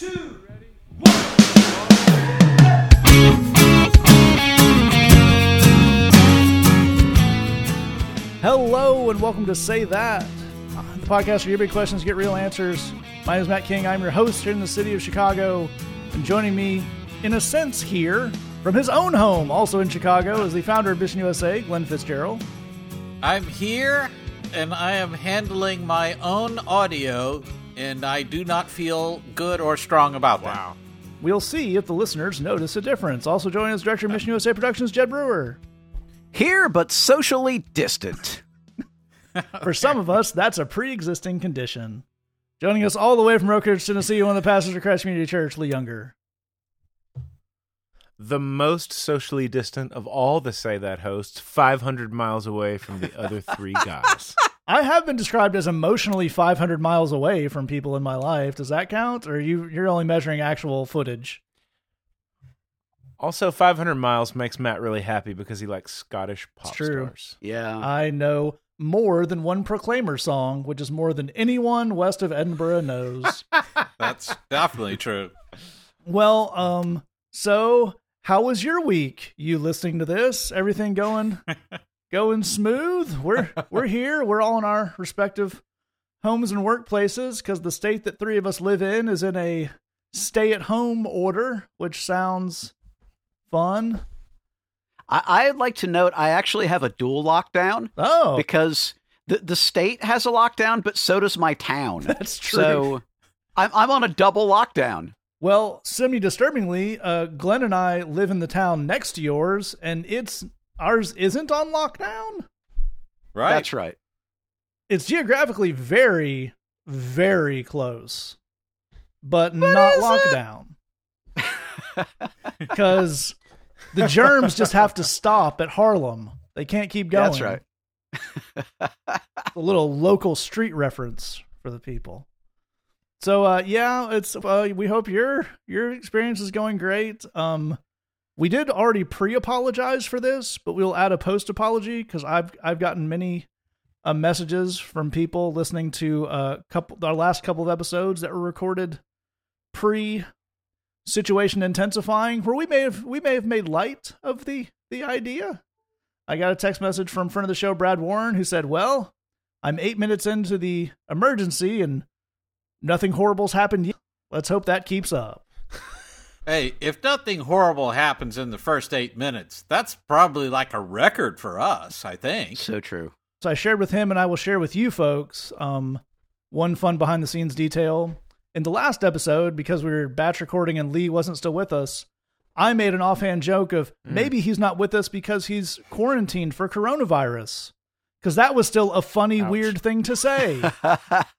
two, Hello and welcome to Say That, the podcast where your big questions get real answers. My name is Matt King. I'm your host here in the city of Chicago. And joining me, in a sense, here from his own home, also in Chicago, is the founder of Mission USA, Glenn Fitzgerald. I'm here and I am handling my own audio, and I do not feel good or strong about that. We'll see if the listeners notice a difference. Also joining us, director of Mission USA Productions, Jed Brewer. Here, but socially distant. For some of us, that's a pre-existing condition. Joining us all the way from Oak Ridge, Tennessee, one of the pastors of Christ Community Church, Lee Younger. the most socially distant of all the Say That hosts, 500 miles away from the other three guys. I have been described as emotionally 500 miles away from people in my life. Does that count, or you you're only measuring actual footage? Also, 500 miles makes Matt really happy because he likes Scottish pop It's true. stars. Yeah. I know more than one Proclaimer song, which is more than anyone west of Edinburgh knows. That's definitely true. well, um, so how was your week? You listening to this? Everything going going smooth? We're we're here. We're all in our respective homes and workplaces because the state that three of us live in is in a stay at home order, which sounds fun. I, I'd like to note I actually have a dual lockdown Oh, because the, the state has a lockdown, but so does my town. that's true. So I'm, I'm on a double lockdown. Well, semi disturbingly, uh, Glenn and I live in the town next to yours, and it's ours isn't on lockdown. Right? That's right. It's geographically very, very close, but not lockdown. Because the germs just have to stop at Harlem. They can't keep going. That's right. a little local street reference for the people. So uh yeah, it's uh, we hope your your experience is going great. Um we did already pre-apologize for this, but we'll add a post apology cuz I've I've gotten many uh, messages from people listening to a couple our last couple of episodes that were recorded pre situation intensifying where we may have we may have made light of the the idea. I got a text message from friend of the show Brad Warren who said, "Well, I'm 8 minutes into the emergency and nothing horrible's happened yet. Let's hope that keeps up." Hey, if nothing horrible happens in the first eight minutes, that's probably like a record for us, I think. So true. So I shared with him, and I will share with you folks um, one fun behind the scenes detail. In the last episode, because we were batch recording and Lee wasn't still with us, I made an offhand joke of maybe he's not with us because he's quarantined for coronavirus. Because that was still a funny, Ouch. weird thing to say.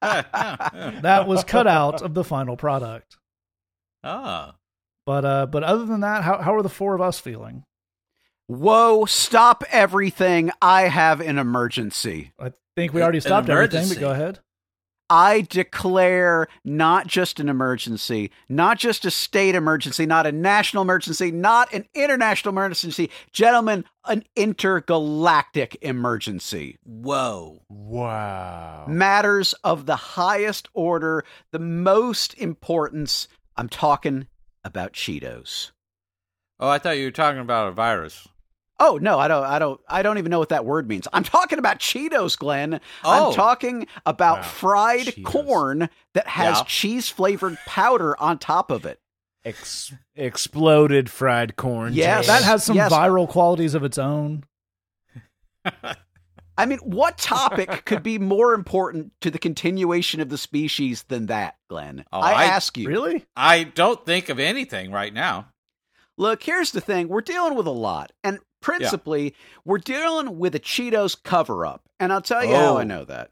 that was cut out of the final product. ah. But uh, but other than that, how how are the four of us feeling? Whoa, stop everything. I have an emergency. I think we already stopped everything, but go ahead. I declare not just an emergency, not just a state emergency, not a national emergency, not an international emergency. Gentlemen, an intergalactic emergency. Whoa. Wow. Matters of the highest order, the most importance. I'm talking about Cheetos. Oh, I thought you were talking about a virus. Oh no, I don't I don't I don't even know what that word means. I'm talking about Cheetos, Glenn. Oh. I'm talking about Wow. fried Cheetos. corn that has Yeah. cheese flavored powder on top of it. Ex- exploded fried corn. Yes. That has some Yes. viral qualities of its own. I mean, what topic could be more important to the continuation of the species than that, Glenn? Oh, I, I- ask you. Really? I don't think of anything right now. Look, here's the thing. We're dealing with a lot. And principally, we're dealing with a Cheetos cover up. And I'll tell you how Oh. I know that.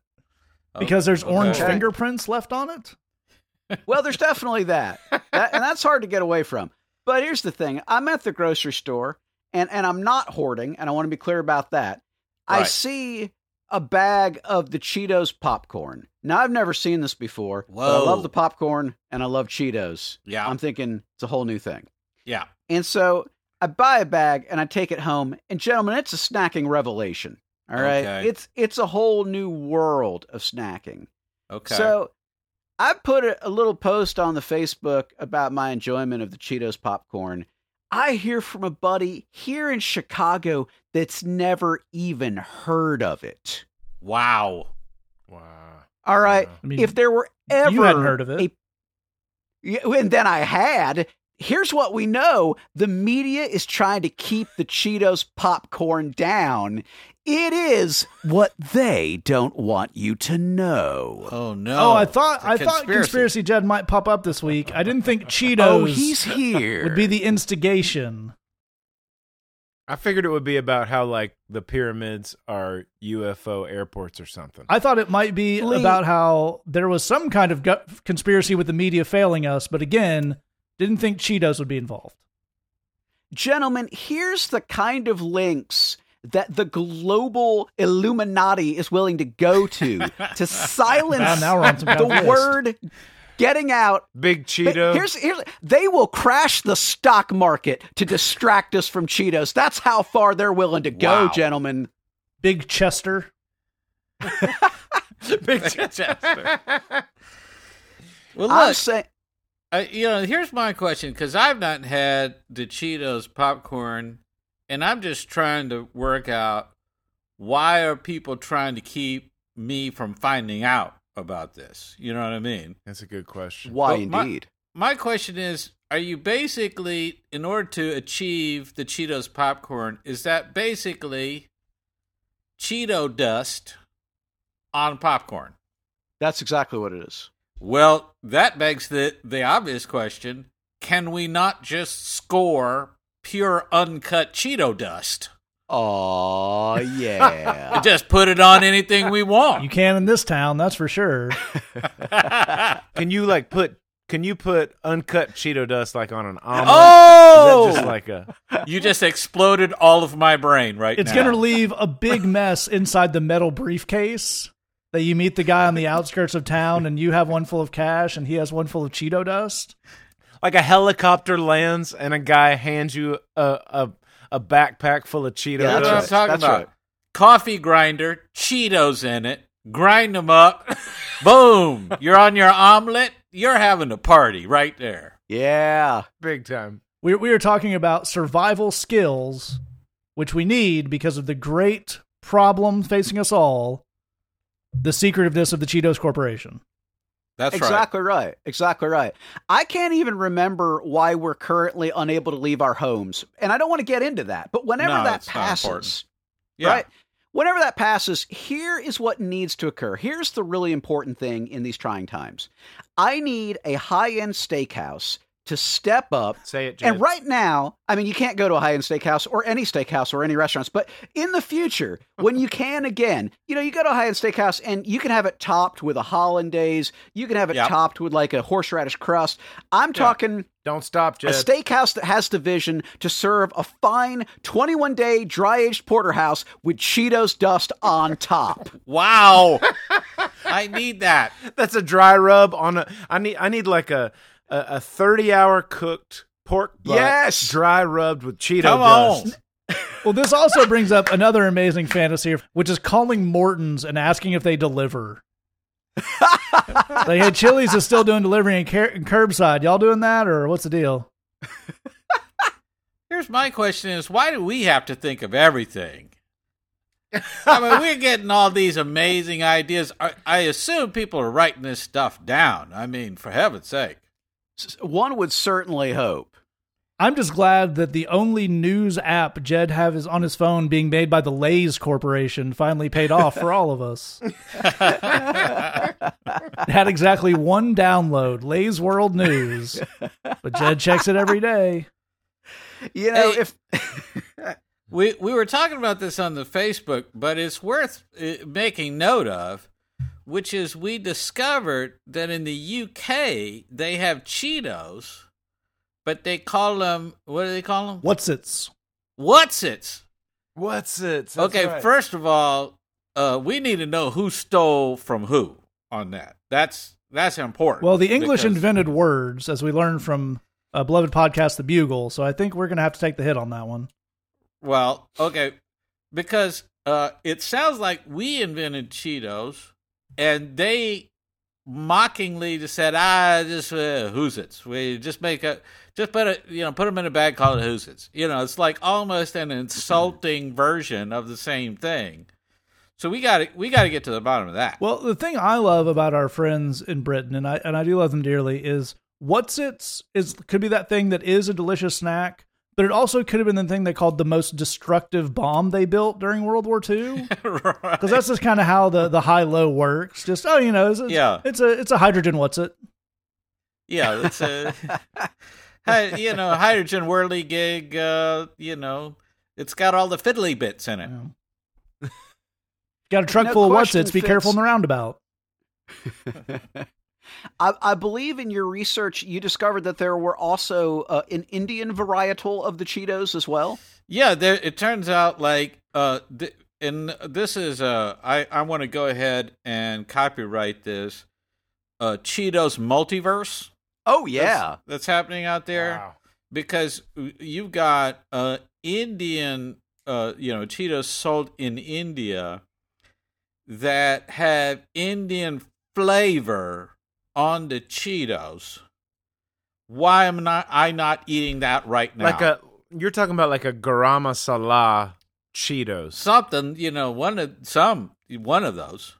Because there's orange Okay. fingerprints left on it? Well, there's definitely that. that. And that's hard to get away from. But here's the thing I'm at the grocery store, and, and I'm not hoarding, and I want to be clear about that. I see a bag of the Cheetos popcorn. Now, I've never seen this before, but I love the popcorn and I love Cheetos. Yeah. I'm thinking it's a whole new thing. Yeah. And so I buy a bag and I take it home, and gentlemen, it's a snacking revelation. All right, Okay. it's it's a whole new world of snacking. Okay. So I put a, a little post on the Facebook about my enjoyment of the Cheetos popcorn. I hear from a buddy here in Chicago that's never even heard of it. Wow. Wow. All right. Yeah. I mean, if there were ever you hadn't heard of it. a- and then I had. Here's what we know: the media is trying to keep the Cheetos popcorn down. It is what they don't want you to know. Oh no. oh, I thought It's a I thought conspiracy Jed might pop up this week. I didn't think oh, Cheetos Oh, he's here. would be the instigation. I figured it would be about how like the pyramids are UFO airports or something. I thought it might be Lee- about how there was some kind of gut conspiracy with the media failing us, but again, didn't think Cheetos would be involved. Gentlemen, here's the kind of links that the global Illuminati is willing to go to to silence Now, now we're on some kind the list. word getting out. Big Cheeto. Here's, here's they will crash the stock market to distract us from Cheetos. That's how far they're willing to go, Wow. gentlemen. Big Chester. Big Chester. well, I'm look, saying uh, you know, here's my question because I've not had the Cheetos popcorn, and I'm just trying to work out why are people trying to keep me from finding out about this? You know what I mean? That's a good question. why Well, my- indeed. My question is Are you basically, in order to achieve the Cheetos popcorn, is that basically Cheeto dust on popcorn? That's exactly what it is. Well, that begs the, the obvious question can we not just score pure uncut Cheeto dust? Oh yeah. Just put it on anything we want. You can in this town, that's for sure. Can you like put? Can you put uncut Cheeto dust like on an omelet? oh! Just like a? you just exploded all of my brain right It's now. going to leave a big mess inside the metal briefcase that you meet the guy on the outskirts of town and you have one full of cash and he has one full of Cheeto dust. Like a helicopter lands and a guy hands you a a, a backpack full of Cheetos. Yeah, That's what I'm dust. talking That's about. right. Coffee grinder, Cheetos in it, grind them up, boom. You're on your omelet. You're having a party right there. yeah. Big time. We, we are talking about survival skills, which we need because of the great problem facing us all the secretiveness of the Cheetos Corporation. That's exactly right. Exactly right. I can't even remember why we're currently unable to leave our homes. And I don't want to get into that. But whenever No, that passes. Yeah. right? Whenever that passes, here is what needs to occur. Here's the really important thing in these trying times. I need a high-end steakhouse to step up Say it, Jed. and right now, I mean, you can't go to a high end steakhouse or any steakhouse or any restaurants, but in the future, when you can again, you know, you go to a high end steakhouse and you can have it topped with a hollandaise. You can have it Yep. topped with like a horseradish crust. I'm talking Don't stop, a Jed. steakhouse that has the vision to serve a fine 21 day dry aged porterhouse with Cheetos dust on top. Wow. I need that. That's a dry rub on a. I need. I need like a a, a thirty hour cooked pork butt, Yes! dry rubbed with Cheeto Come dust. on. Well, this also brings up another amazing fantasy, which is calling Morton's and asking if they deliver. like, hey, Chili's is still doing delivery and, car- and curbside. Y'all doing that, or what's the deal? Here's my question is why do we have to think of everything? I mean, we're getting all these amazing ideas. I, I assume people are writing this stuff down. I mean, for heaven's sake. S- One would certainly hope. I'm just glad that the only news app Jed have is on his phone being made by the Lay's Corporation finally paid off for all of us. it had exactly one download, Lay's World News, but Jed checks it every day. You know, Hey. if We we were talking about this on the Facebook, but it's worth uh, making note of, which is we discovered that in the UK they have Cheetos, but they call them what do they call them? What's it's? What's it? What's it? That's Okay, right. first of all, uh, we need to know who stole from who on that. That's that's important. Well, the English because- invented words, as we learned from a beloved podcast, The Bugle. So I think we're going to have to take the hit on that one. Well, okay, because uh, it sounds like we invented Cheetos, and they mockingly just said, "Ah, just uh, Wotsits. We just make a just put a you know put them in a bag, call it Wotsits. You know, it's like almost an insulting version of the same thing. So we got to we got to get to the bottom of that. Well, the thing I love about our friends in Britain, and I and I do love them dearly, is what's its is could be that thing that is a delicious snack, but it also could have been the thing they called the most destructive bomb they built during World War II. right. Because that's just kind of how the the high low works. Just oh, you know, it's, it's, Yeah. it's a it's a hydrogen. What's it? Yeah, it's a hi- you know hydrogen whirly gig. Uh, you know, it's got all the fiddly bits in it. Got a truck No full of what's question, its. Be careful in the roundabout. I, I believe in your research you discovered that there were also uh, an Indian varietal of the Cheetos as well. Yeah, there, it turns out like uh, th- and this is uh, I I want to go ahead and copyright this uh, Cheetos multiverse. Oh that's, that's happening out there. Wow. because you've got uh Indian uh you know Cheetos sold in India that have Indian flavor on the Cheetos. Why am not I not eating that right now? Like a you're talking about like a garam masala Cheetos. something, you know, one of some one of those.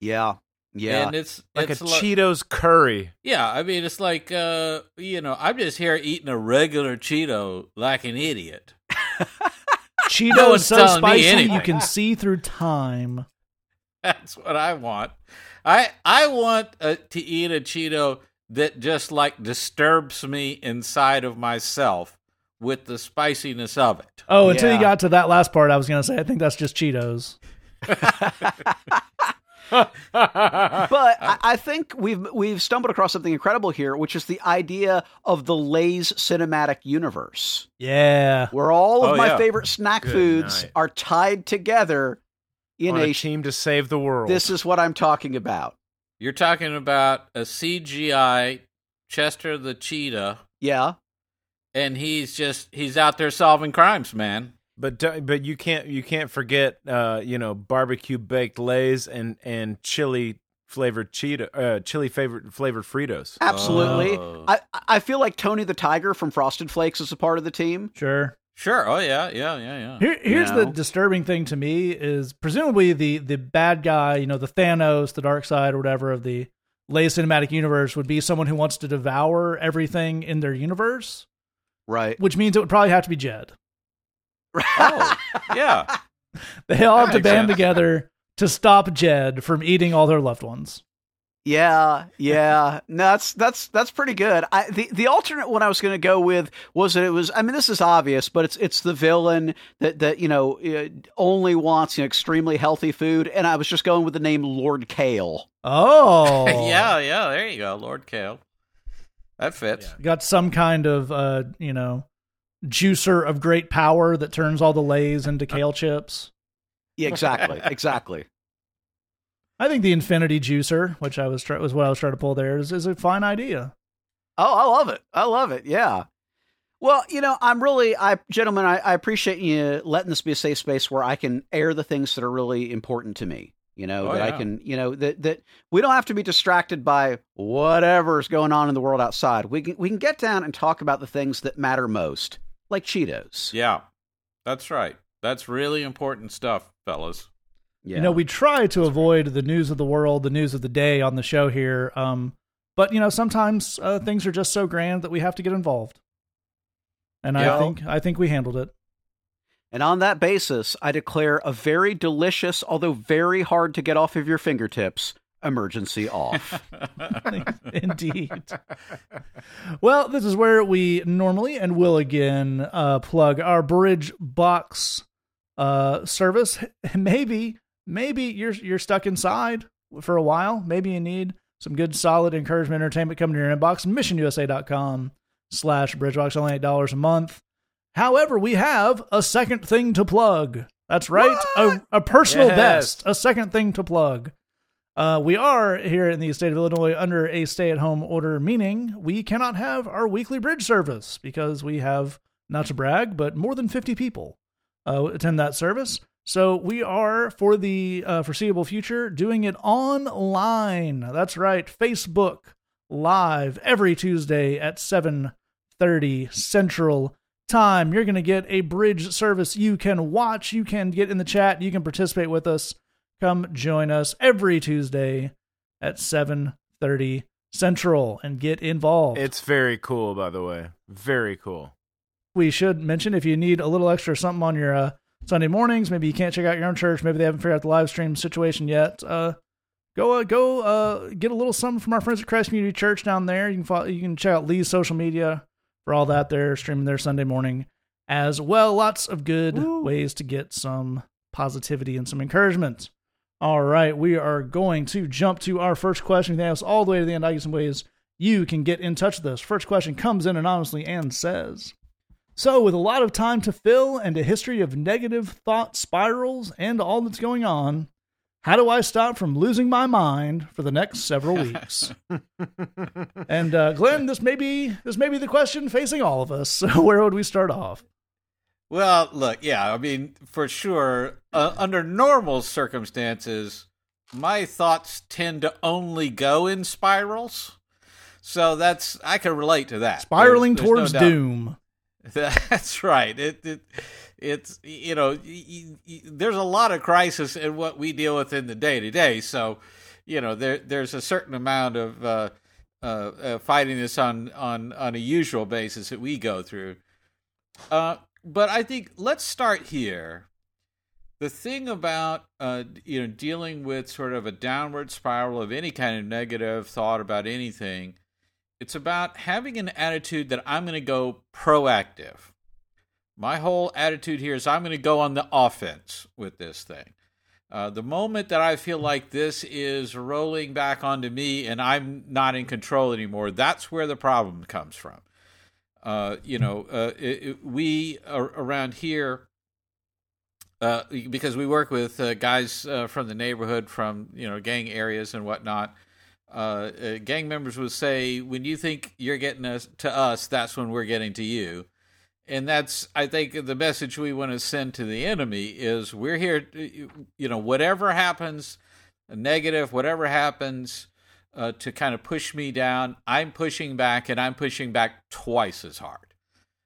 yeah, yeah. And it's like it's a like, Cheetos curry. Yeah, I mean it's like uh you know, I'm just here eating a regular Cheeto like an idiot. Cheeto No one's so spicy anything. you can see through time. That's what I want. I I want uh, to eat a Cheeto that just like disturbs me inside of myself with the spiciness of it. Oh, until Yeah. you got to that last part, I was gonna say I think that's just Cheetos. but I, I think we've we've stumbled across something incredible here, which is the idea of the Lay's cinematic universe, Yeah. where all of Oh, my yeah. favorite snack Good foods night. are tied together in on a. a team to save the world. this is what I'm talking about. You're talking about a CGI Chester the cheetah Yeah. and he's just he's out there solving crimes, man. But but you can't you can't forget uh you know barbecue baked lays and and chili flavored cheetah uh chili flavored flavored Fritos. Absolutely. Oh. I I feel like Tony the Tiger from Frosted Flakes is a part of the team. Sure. Sure. Oh yeah, yeah, yeah, yeah. Here, here's the know? disturbing thing to me is presumably the the bad guy, you know, the Thanos, the dark side or whatever of the latest cinematic universe would be someone who wants to devour everything in their universe, Right. which means it would probably have to be Jed. Oh, yeah. They all have to band sense. together to stop Jed from eating all their loved ones. Yeah, yeah. No, that's that's that's pretty good. I the, the alternate one I was going to go with was that it was. I mean, this is obvious, but it's it's the villain that that you know uh, only wants you know, extremely healthy food, and I was just going with the name Lord Kale. Oh. yeah, yeah, there you go, Lord Kale. That fits. Got some kind of uh, you know, juicer of great power that turns all the lays into kale chips. Yeah, exactly, exactly. I think the infinity juicer, which I was try- was what I was trying to pull there, is, is a fine idea. Oh, I love it. I love it. Yeah. Well, you know, I'm really, I, gentlemen, I, I appreciate you letting this be a safe space where I can air the things that are really important to me. You know, Oh, that I can, you know, that, that we don't have to be distracted by whatever's going on in the world outside. We can, we can get down and talk about the things that matter most, like Cheetos. Yeah, that's right. That's really important stuff, fellas. Yeah. You know, we try to avoid the news of the world, the news of the day on the show here. Um, but you know, sometimes uh, things are just so grand that we have to get involved. And Yeah. I think I think we handled it. and on that basis, I declare a very delicious, although very hard to get off of your fingertips, emergency off. Indeed. Well, this is where we normally and will again uh, plug our Bridge Box uh, service. Maybe, maybe you're you're stuck inside for a while. Maybe you need some good, solid encouragement, entertainment coming to your inbox. MissionUSA.com slash BridgeBox, only eight dollars a month. However, we have a second thing to plug. That's right, a, a personal Yes. best, a second thing to plug. Uh, we are here in the state of Illinois under a stay at home order, meaning we cannot have our weekly bridge service because we have, not to brag, but more than 50 people uh, attend that service. So we are for the uh, foreseeable future doing it online. That's right, Facebook live every Tuesday at 7:30 Central Time. You're going to get a bridge service you can watch, you can get in the chat, you can participate with us. Come join us every Tuesday at 7:30 Central and get involved. It's very cool, by the way. Very cool. we should mention if you need a little extra something on your uh, Sunday mornings, maybe you can't check out your own church, maybe they haven't figured out the live stream situation yet. Uh, go uh, go uh, get a little something from our friends at Christ Community Church down there. You can follow, you can check out Lee's social media for all that. They're streaming their Sunday morning as well. Lots of good ways to get some positivity and some encouragement. All right, we are going to jump to our first question. Thanks all the way to the end. I get some ways you can get in touch with us. First question comes in anonymously and says. So, with a lot of time to fill and a history of negative thought spirals and all that's going on, how do I stop from losing my mind for the next several weeks? and uh, Glenn, this may be this may be the question facing all of us. So, where would we start off? Well, look, yeah, I mean, for sure, uh, under normal circumstances, my thoughts tend to only go in spirals. So that's I can relate to that. Spiraling There's- there's towards no doom. That's right. It, it it's you know there's a lot of crisis in what we deal with in the day to day. So you know there there's a certain amount of uh, uh, uh, fighting this on on on a usual basis that we go through. Uh, but I think let's start here. The thing about uh, you know dealing with sort of a downward spiral of any kind of negative thought about anything it's about having an attitude that I'm going to go proactive. My whole attitude here is I'm going to go on the offense with this thing. Uh, the moment that I feel like this is rolling back onto me and I'm not in control anymore, that's where the problem comes from. Uh, you know, uh, it, it, we around here uh, because we work with uh, guys uh, from the neighborhood, from you know gang areas and whatnot uh, uh, gang members would say, when you think you're getting us to us, that's when we're getting to you. And that's, I think, the message we want to send to the enemy is we're here, to, you know, whatever happens, negative, whatever happens uh, to kind of push me down, I'm pushing back and I'm pushing back twice as hard.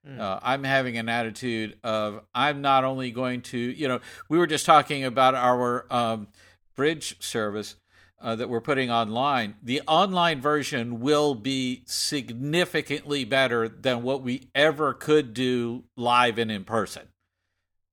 Uh, I'm having an attitude of I'm not only going to, you know, we were just talking about our um, bridge service uh, that we're putting online, the online version will be significantly better than what we ever could do live and in person.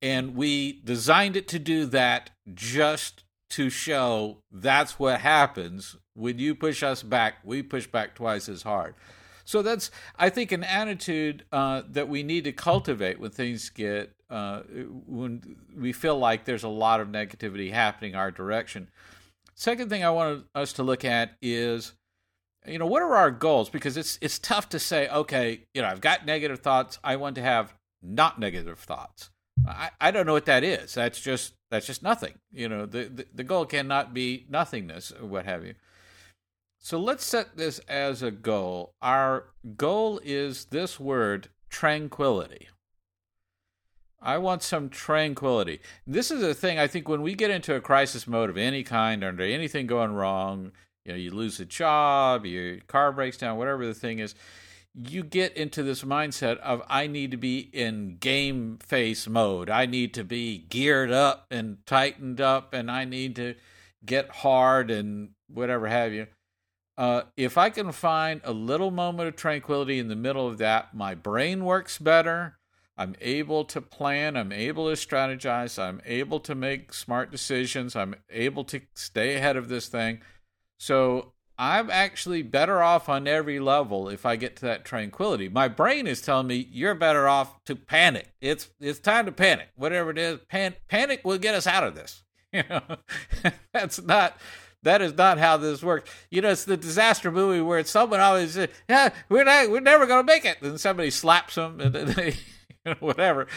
And we designed it to do that just to show that's what happens when you push us back, we push back twice as hard. So that's, I think, an attitude uh, that we need to cultivate when things get, uh, when we feel like there's a lot of negativity happening our direction. Second thing I want us to look at is, you know, what are our goals? Because it's it's tough to say, okay, you know, I've got negative thoughts. I want to have not negative thoughts. I, I don't know what that is. That's just that's just nothing. You know, the, the the goal cannot be nothingness or what have you. So let's set this as a goal. Our goal is this word tranquility. I want some tranquility. This is a thing I think when we get into a crisis mode of any kind, under anything going wrong, you know, you lose a job, your car breaks down, whatever the thing is, you get into this mindset of I need to be in game face mode. I need to be geared up and tightened up, and I need to get hard and whatever have you. Uh, if I can find a little moment of tranquility in the middle of that, my brain works better. I'm able to plan. I'm able to strategize. I'm able to make smart decisions. I'm able to stay ahead of this thing. So I'm actually better off on every level if I get to that tranquility. My brain is telling me you're better off to panic. It's it's time to panic. Whatever it is, pan- panic will get us out of this. You know, that's not that is not how this works. You know, it's the disaster movie where someone always says, "Yeah, we're not, we're never going to make it," and somebody slaps them and they, whatever.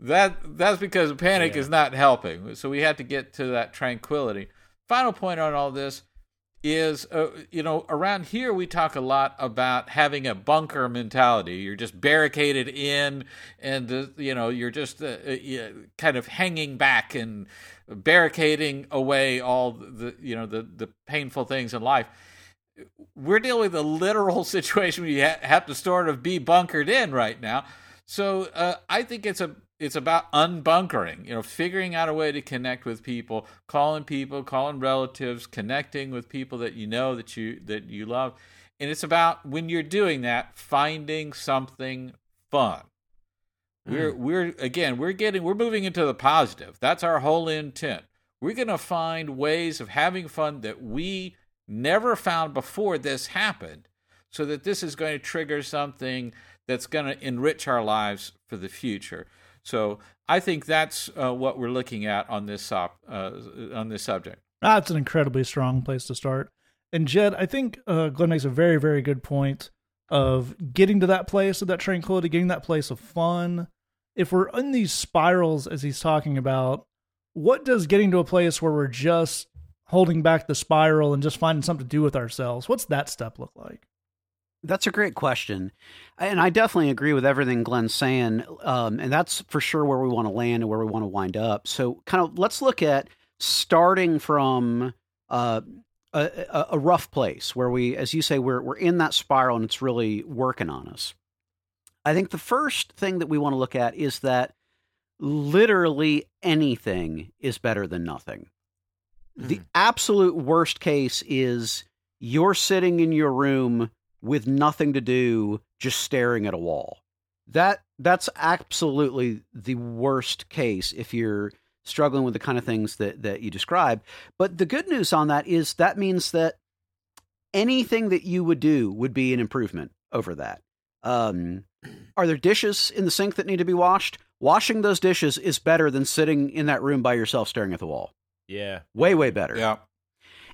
That that's because panic Yeah. is not helping. So we had to get to that tranquility. Final point on all this is uh, you know around here we talk a lot about having a bunker mentality you're just barricaded in and uh, you know you're just uh, uh kind of hanging back and barricading away all the you know the the painful things in life we're dealing with a literal situation where you ha- have to sort of be bunkered in right now so uh, i think it's a it's about unbunkering you know figuring out a way to connect with people calling people calling relatives connecting with people that you know that you that you love. And it's about when you're doing that finding something fun. We're Hmm. we're again we're getting we're moving into the positive. That's our whole intent. We're going to find ways of having fun that we never found before this happened so that this is going to trigger something that's going to enrich our lives for the future so I think that's uh, what we're looking at on this sop, uh, on this subject. That's an incredibly strong place to start. And Jed, I think uh, Glenn makes a very, very good point of getting to that place of that tranquility, getting that place of fun. If we're in these spirals, as he's talking about, what does getting to a place where we're just holding back the spiral and just finding something to do with ourselves, what's that step look like? That's a great question. And I definitely agree with everything Glenn's saying. Um, and that's for sure where we want to land and where we want to wind up. So, kind of, let's look at starting from uh, a, a rough place where we, as you say, we're, we're in that spiral and it's really working on us. I think the first thing that we want to look at is that literally anything is better than nothing. The Mhm. absolute worst case is you're sitting in your room with nothing to do, just staring at a wall. That that's absolutely the worst case if you're struggling with the kind of things that that you describe. But the good news on that is that means that anything that you would do would be an improvement over that. Um, are there dishes in the sink that need to be washed? Washing those dishes is better than sitting in that room by yourself staring at the wall. Yeah. Way, way better. Yeah.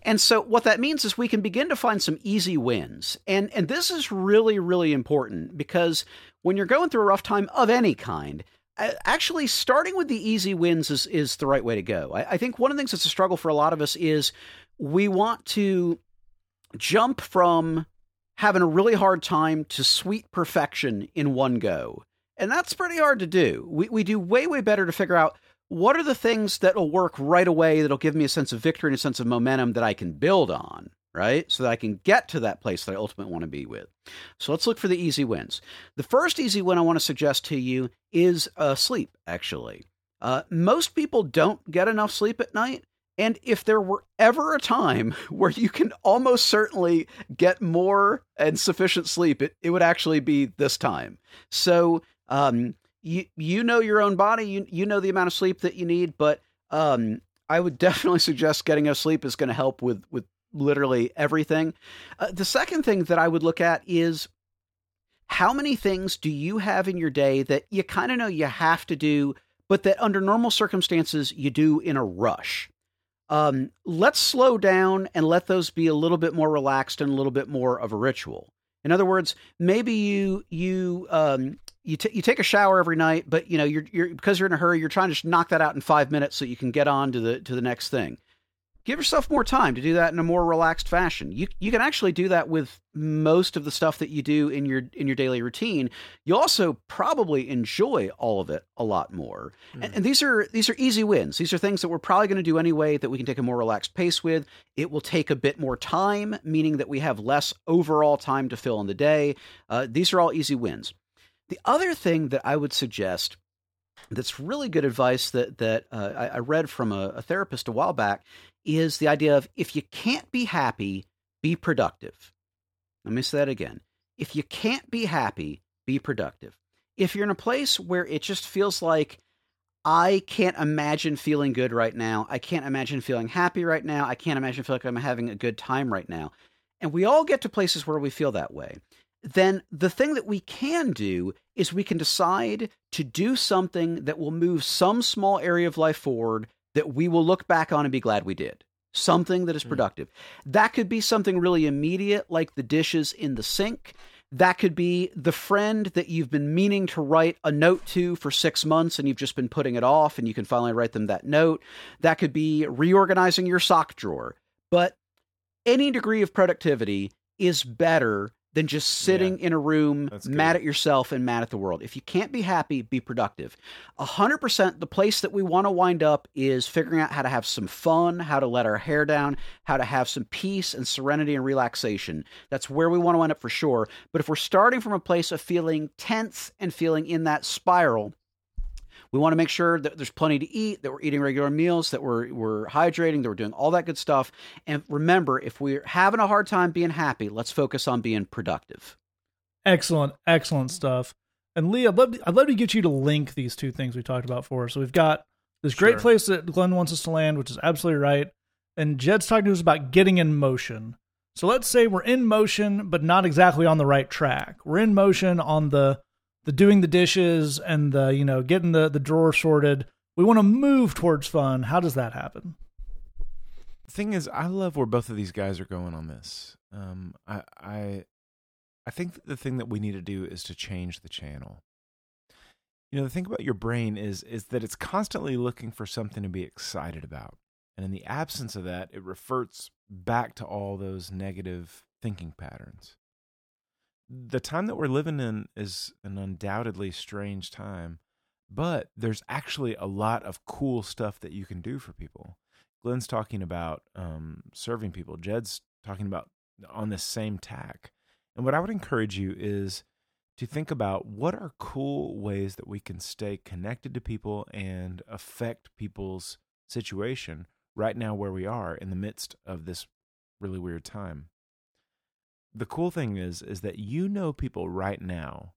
And so what that means is we can begin to find some easy wins. And and this is really really important because when you're going through a rough time of any kind, actually starting with the easy wins is is the right way to go. I, I think one of the things that's a struggle for a lot of us is we want to jump from having a really hard time to sweet perfection in one go. And that's pretty hard to do. We we do way way better to figure out what are the things that'll work right away that'll give me a sense of victory and a sense of momentum that I can build on, right? So that I can get to that place that I ultimately want to be with. So let's look for the easy wins. The first easy win I want to suggest to you is uh, sleep, actually. Uh, most people don't get enough sleep at night. And if there were ever a time where you can almost certainly get more and sufficient sleep, it, it would actually be this time. So, um, you you know your own body, you you know the amount of sleep that you need, but um, I would definitely suggest getting enough sleep is going to help with with literally everything. Uh, the second thing that I would look at is how many things do you have in your day that you kind of know you have to do, but that under normal circumstances you do in a rush. Um, let's slow down and let those be a little bit more relaxed and a little bit more of a ritual. In other words, maybe you you um, you, t- you take a shower every night, but you know you're you're because you're in a hurry, you're trying to just knock that out in five minutes so you can get on to the to the next thing. Give yourself more time to do that in a more relaxed fashion. You you can actually do that with most of the stuff that you do in your in your daily routine. You also probably enjoy all of it a lot more. And, and these are these are easy wins. These are things that we're probably going to do anyway that we can take a more relaxed pace with. It will take a bit more time, meaning that we have less overall time to fill in the day. Uh, these are all easy wins. The other thing that I would suggest that's really good advice that that uh, I, I read from a, a therapist a while back is the idea of if you can't be happy, be productive. Let me say that again. If you can't be happy, be productive. If you're in a place where it just feels like I can't imagine feeling good right now, I can't imagine feeling happy right now, I can't imagine feeling like I'm having a good time right now, and we all get to places where we feel that way then the thing that we can do is we can decide to do something that will move some small area of life forward that we will look back on and be glad we did. Something that is hmm. productive. That could be something really immediate, like the dishes in the sink. That could be the friend that you've been meaning to write a note to for six months and you've just been putting it off and you can finally write them that note. That could be reorganizing your sock drawer. But any degree of productivity is better than just sitting in a room mad at yourself and mad at the world. If you can't be happy, be productive. A hundred percent the place that we want to wind up is figuring out how to have some fun, how to let our hair down, how to have some peace and serenity and relaxation. That's where we want to wind up for sure. But if we're starting from a place of feeling tense and feeling in that spiral, we want to make sure that there's plenty to eat, that we're eating regular meals, that we're we're hydrating, that we're doing all that good stuff. And remember, if we're having a hard time being happy, let's focus on being productive. Excellent, excellent stuff. And Lee, I'd love to, I'd love to get you to link these two things we talked about for. us. So we've got this great Sure. place that Glenn wants us to land, which is absolutely right. And Jed's talking to us about getting in motion. So let's say we're in motion, but not exactly on the right track. We're in motion on the the doing the dishes and the you know getting the the drawer sorted. We want to move towards fun. How does that happen? The thing is, I love where both of these guys are going on this. Um, I, I, I think the thing that we need to do is to change the channel. You know, the thing about your brain is is that it's constantly looking for something to be excited about, and in the absence of that, it reverts back to all those negative thinking patterns. The time that we're living in is an undoubtedly strange time, but there's actually a lot of cool stuff that you can do for people. Glenn's talking about um, serving people. Jed's talking about on this same tack. And what I would encourage you is to think about what are cool ways that we can stay connected to people and affect people's situation right now where we are in the midst of this really weird time. The cool thing is is that you know people right now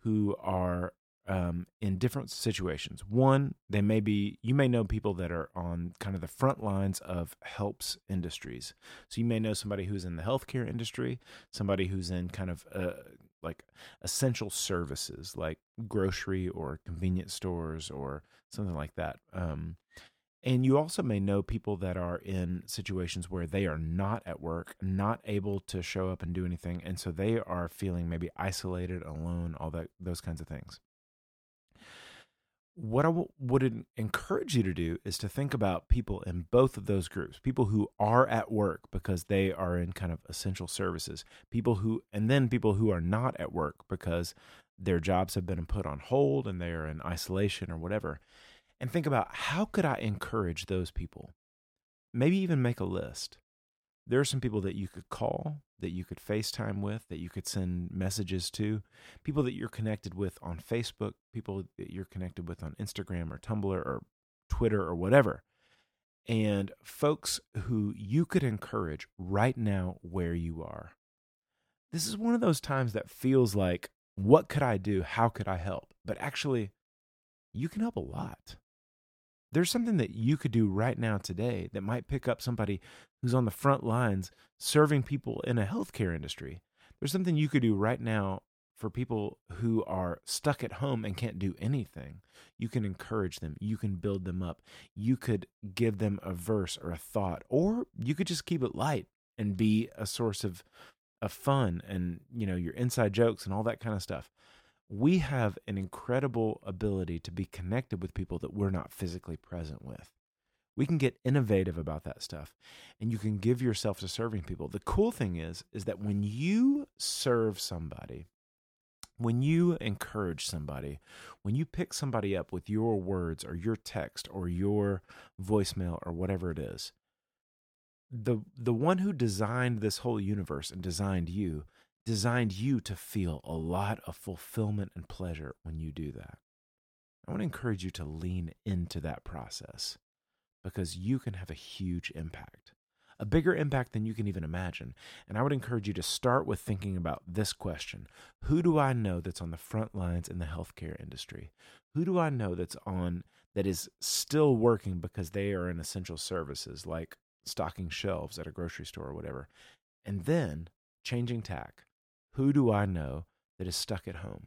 who are um, in different situations. One, they may be, you may know people that are on kind of the front lines of helps industries. So you may know somebody who's in the healthcare industry, somebody who's in kind of uh, like essential services like grocery or convenience stores or something like that. Um, and you also may know people that are in situations where they are not at work, not able to show up and do anything. And so they are feeling maybe isolated, alone, all that, those kinds of things what I w- would encourage you to do is to think about people in both of those groups people who are at work because they are in kind of essential services, people who, and then people who are not at work because their jobs have been put on hold and they are in isolation or whatever. And think about how could I encourage those people? Maybe even make a list. There are some people that you could call, that you could FaceTime with, that you could send messages to, people that you're connected with on Facebook, people that you're connected with on Instagram or Tumblr or Twitter or whatever. And folks who you could encourage right now where you are. This is one of those times that feels like, what could I do? How could I help? But actually, you can help a lot. There's something that you could do right now today that might pick up somebody who's on the front lines serving people in a healthcare industry. There's something you could do right now for people who are stuck at home and can't do anything. You can encourage them, you can build them up, you could give them a verse or a thought, or you could just keep it light and be a source of of fun and you know your inside jokes and all that kind of stuff we have an incredible ability to be connected with people that we're not physically present with. We can get innovative about that stuff and you can give yourself to serving people. The cool thing is is that when you serve somebody, when you encourage somebody, when you pick somebody up with your words or your text or your voicemail or whatever it is, the the one who designed this whole universe and designed you designed you to feel a lot of fulfillment and pleasure when you do that. I want to encourage you to lean into that process because you can have a huge impact, a bigger impact than you can even imagine. And I would encourage you to start with thinking about this question Who do I know that's on the front lines in the healthcare industry? Who do I know that's on that is still working because they are in essential services like stocking shelves at a grocery store or whatever? And then changing tack. Who do I know that is stuck at home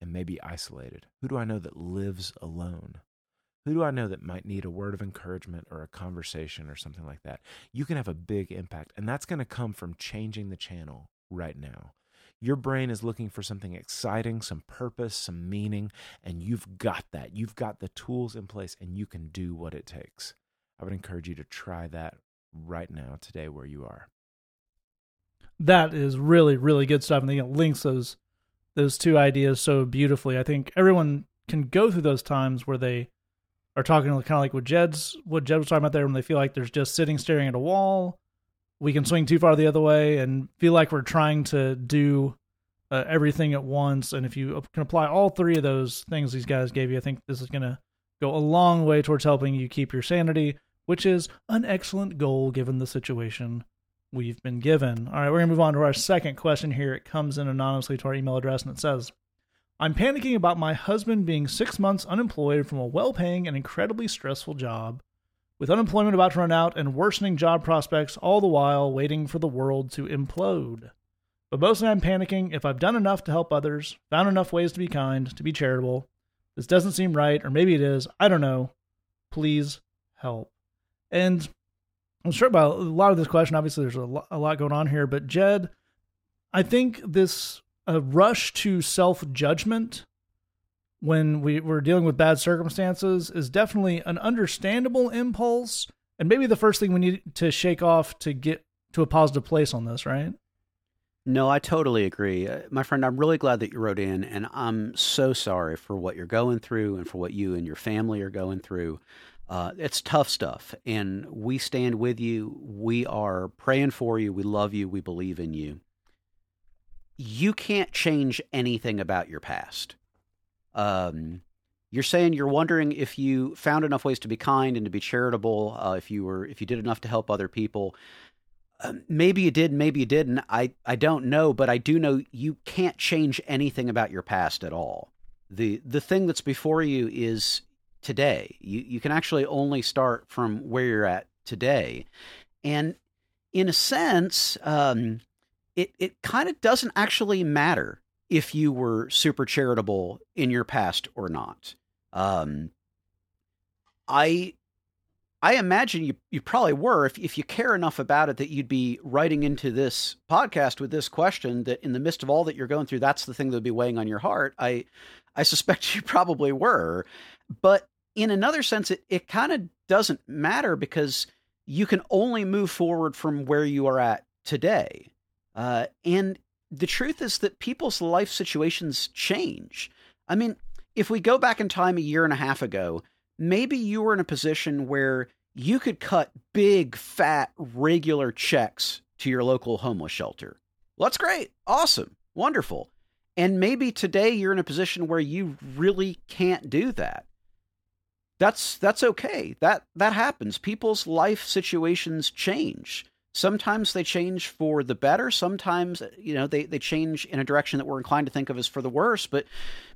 and maybe isolated? Who do I know that lives alone? Who do I know that might need a word of encouragement or a conversation or something like that? You can have a big impact, and that's going to come from changing the channel right now. Your brain is looking for something exciting, some purpose, some meaning, and you've got that. You've got the tools in place, and you can do what it takes. I would encourage you to try that right now, today, where you are. That is really really good stuff, and I think it links those those two ideas so beautifully. I think everyone can go through those times where they are talking kind of like what Jed's what Jed was talking about there when they feel like there's just sitting staring at a wall. We can swing too far the other way and feel like we're trying to do uh, everything at once. And if you can apply all three of those things these guys gave you, I think this is going to go a long way towards helping you keep your sanity, which is an excellent goal given the situation we've been given. All right, we're going to move on to our second question here. It comes in anonymously to our email address and it says, I'm panicking about my husband being six months unemployed from a well paying and incredibly stressful job, with unemployment about to run out and worsening job prospects, all the while waiting for the world to implode. But mostly I'm panicking if I've done enough to help others, found enough ways to be kind, to be charitable. This doesn't seem right, or maybe it is. I don't know. Please help. And I'm struck by a lot of this question. Obviously, there's a lot, a lot going on here, but Jed, I think this a rush to self judgment when we, we're dealing with bad circumstances is definitely an understandable impulse, and maybe the first thing we need to shake off to get to a positive place on this, right? No, I totally agree. Uh, my friend, I'm really glad that you wrote in, and I'm so sorry for what you're going through and for what you and your family are going through. Uh, it's tough stuff, and we stand with you. We are praying for you. We love you. We believe in you. You can't change anything about your past. Um, you're saying you're wondering if you found enough ways to be kind and to be charitable, uh, if you were if you did enough to help other people. Um, maybe you did, maybe you didn't. I, I don't know, but I do know you can't change anything about your past at all. The the thing that's before you is today. You you can actually only start from where you're at today, and in a sense, um, it it kind of doesn't actually matter if you were super charitable in your past or not. Um, I I imagine you you probably were if if you care enough about it that you'd be writing into this podcast with this question that in the midst of all that you're going through that's the thing that would be weighing on your heart. I I suspect you probably were. But in another sense it it kind of doesn't matter because you can only move forward from where you are at today. Uh, and the truth is that people's life situations change. I mean, if we go back in time a year and a half ago, maybe you were in a position where you could cut big, fat, regular checks to your local homeless shelter. Well, that's great. Awesome. Wonderful. And maybe today you're in a position where you really can't do that. That's that's okay. That that happens. People's life situations change. Sometimes they change for the better. Sometimes, you know, they, they change in a direction that we're inclined to think of as for the worse, but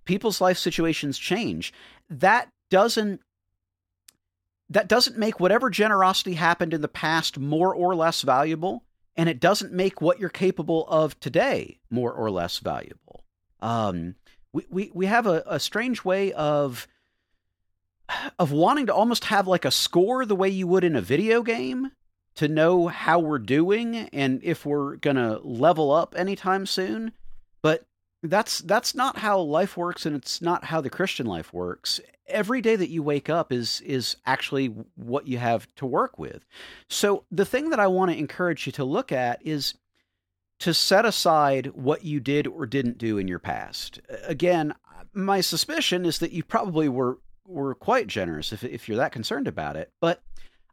people's life situations change. That doesn't that doesn't make whatever generosity happened in the past more or less valuable, and it doesn't make what you're capable of today more or less valuable. Um, we, we, we have a, a strange way of of wanting to almost have like a score the way you would in a video game to know how we're doing and if we're going to level up anytime soon. But that's that's not how life works and it's not how the Christian life works. Every day that you wake up is is actually what you have to work with. So the thing that I want to encourage you to look at is to set aside what you did or didn't do in your past. Again, my suspicion is that you probably were were quite generous if if you're that concerned about it, but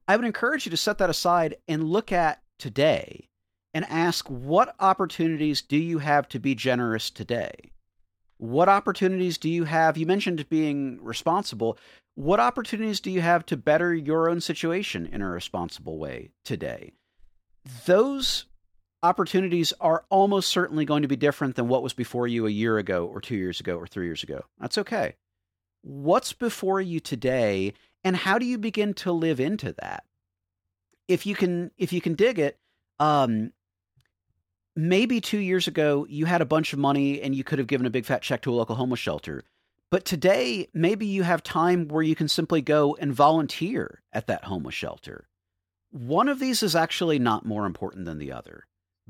I would encourage you to set that aside and look at today and ask what opportunities do you have to be generous today? What opportunities do you have? You mentioned being responsible. What opportunities do you have to better your own situation in a responsible way today? Those opportunities are almost certainly going to be different than what was before you a year ago, or two years ago, or three years ago. That's okay. What's before you today, and how do you begin to live into that? If you can, if you can dig it, um, maybe two years ago you had a bunch of money and you could have given a big fat check to a local homeless shelter. But today, maybe you have time where you can simply go and volunteer at that homeless shelter. One of these is actually not more important than the other.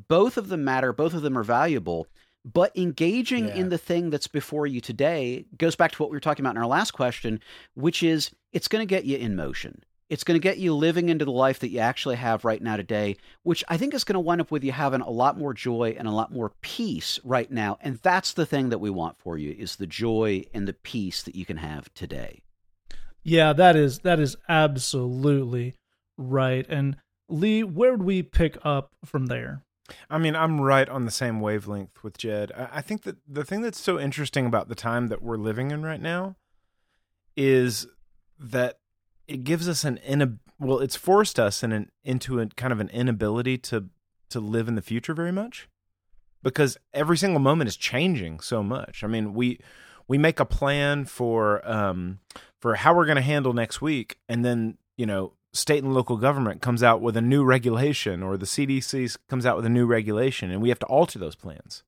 Both of them matter, both of them are valuable, but engaging yeah. in the thing that's before you today goes back to what we were talking about in our last question, which is it's going to get you in motion. It's going to get you living into the life that you actually have right now today, which I think is going to wind up with you having a lot more joy and a lot more peace right now. And that's the thing that we want for you is the joy and the peace that you can have today. Yeah, that is that is absolutely right. And Lee, where would we pick up from there? I mean, I'm right on the same wavelength with Jed. I think that the thing that's so interesting about the time that we're living in right now is that it gives us an in well, it's forced us in an, into a kind of an inability to to live in the future very much because every single moment is changing so much. I mean, we we make a plan for um for how we're going to handle next week, and then you know state and local government comes out with a new regulation or the CDC comes out with a new regulation and we have to alter those plans.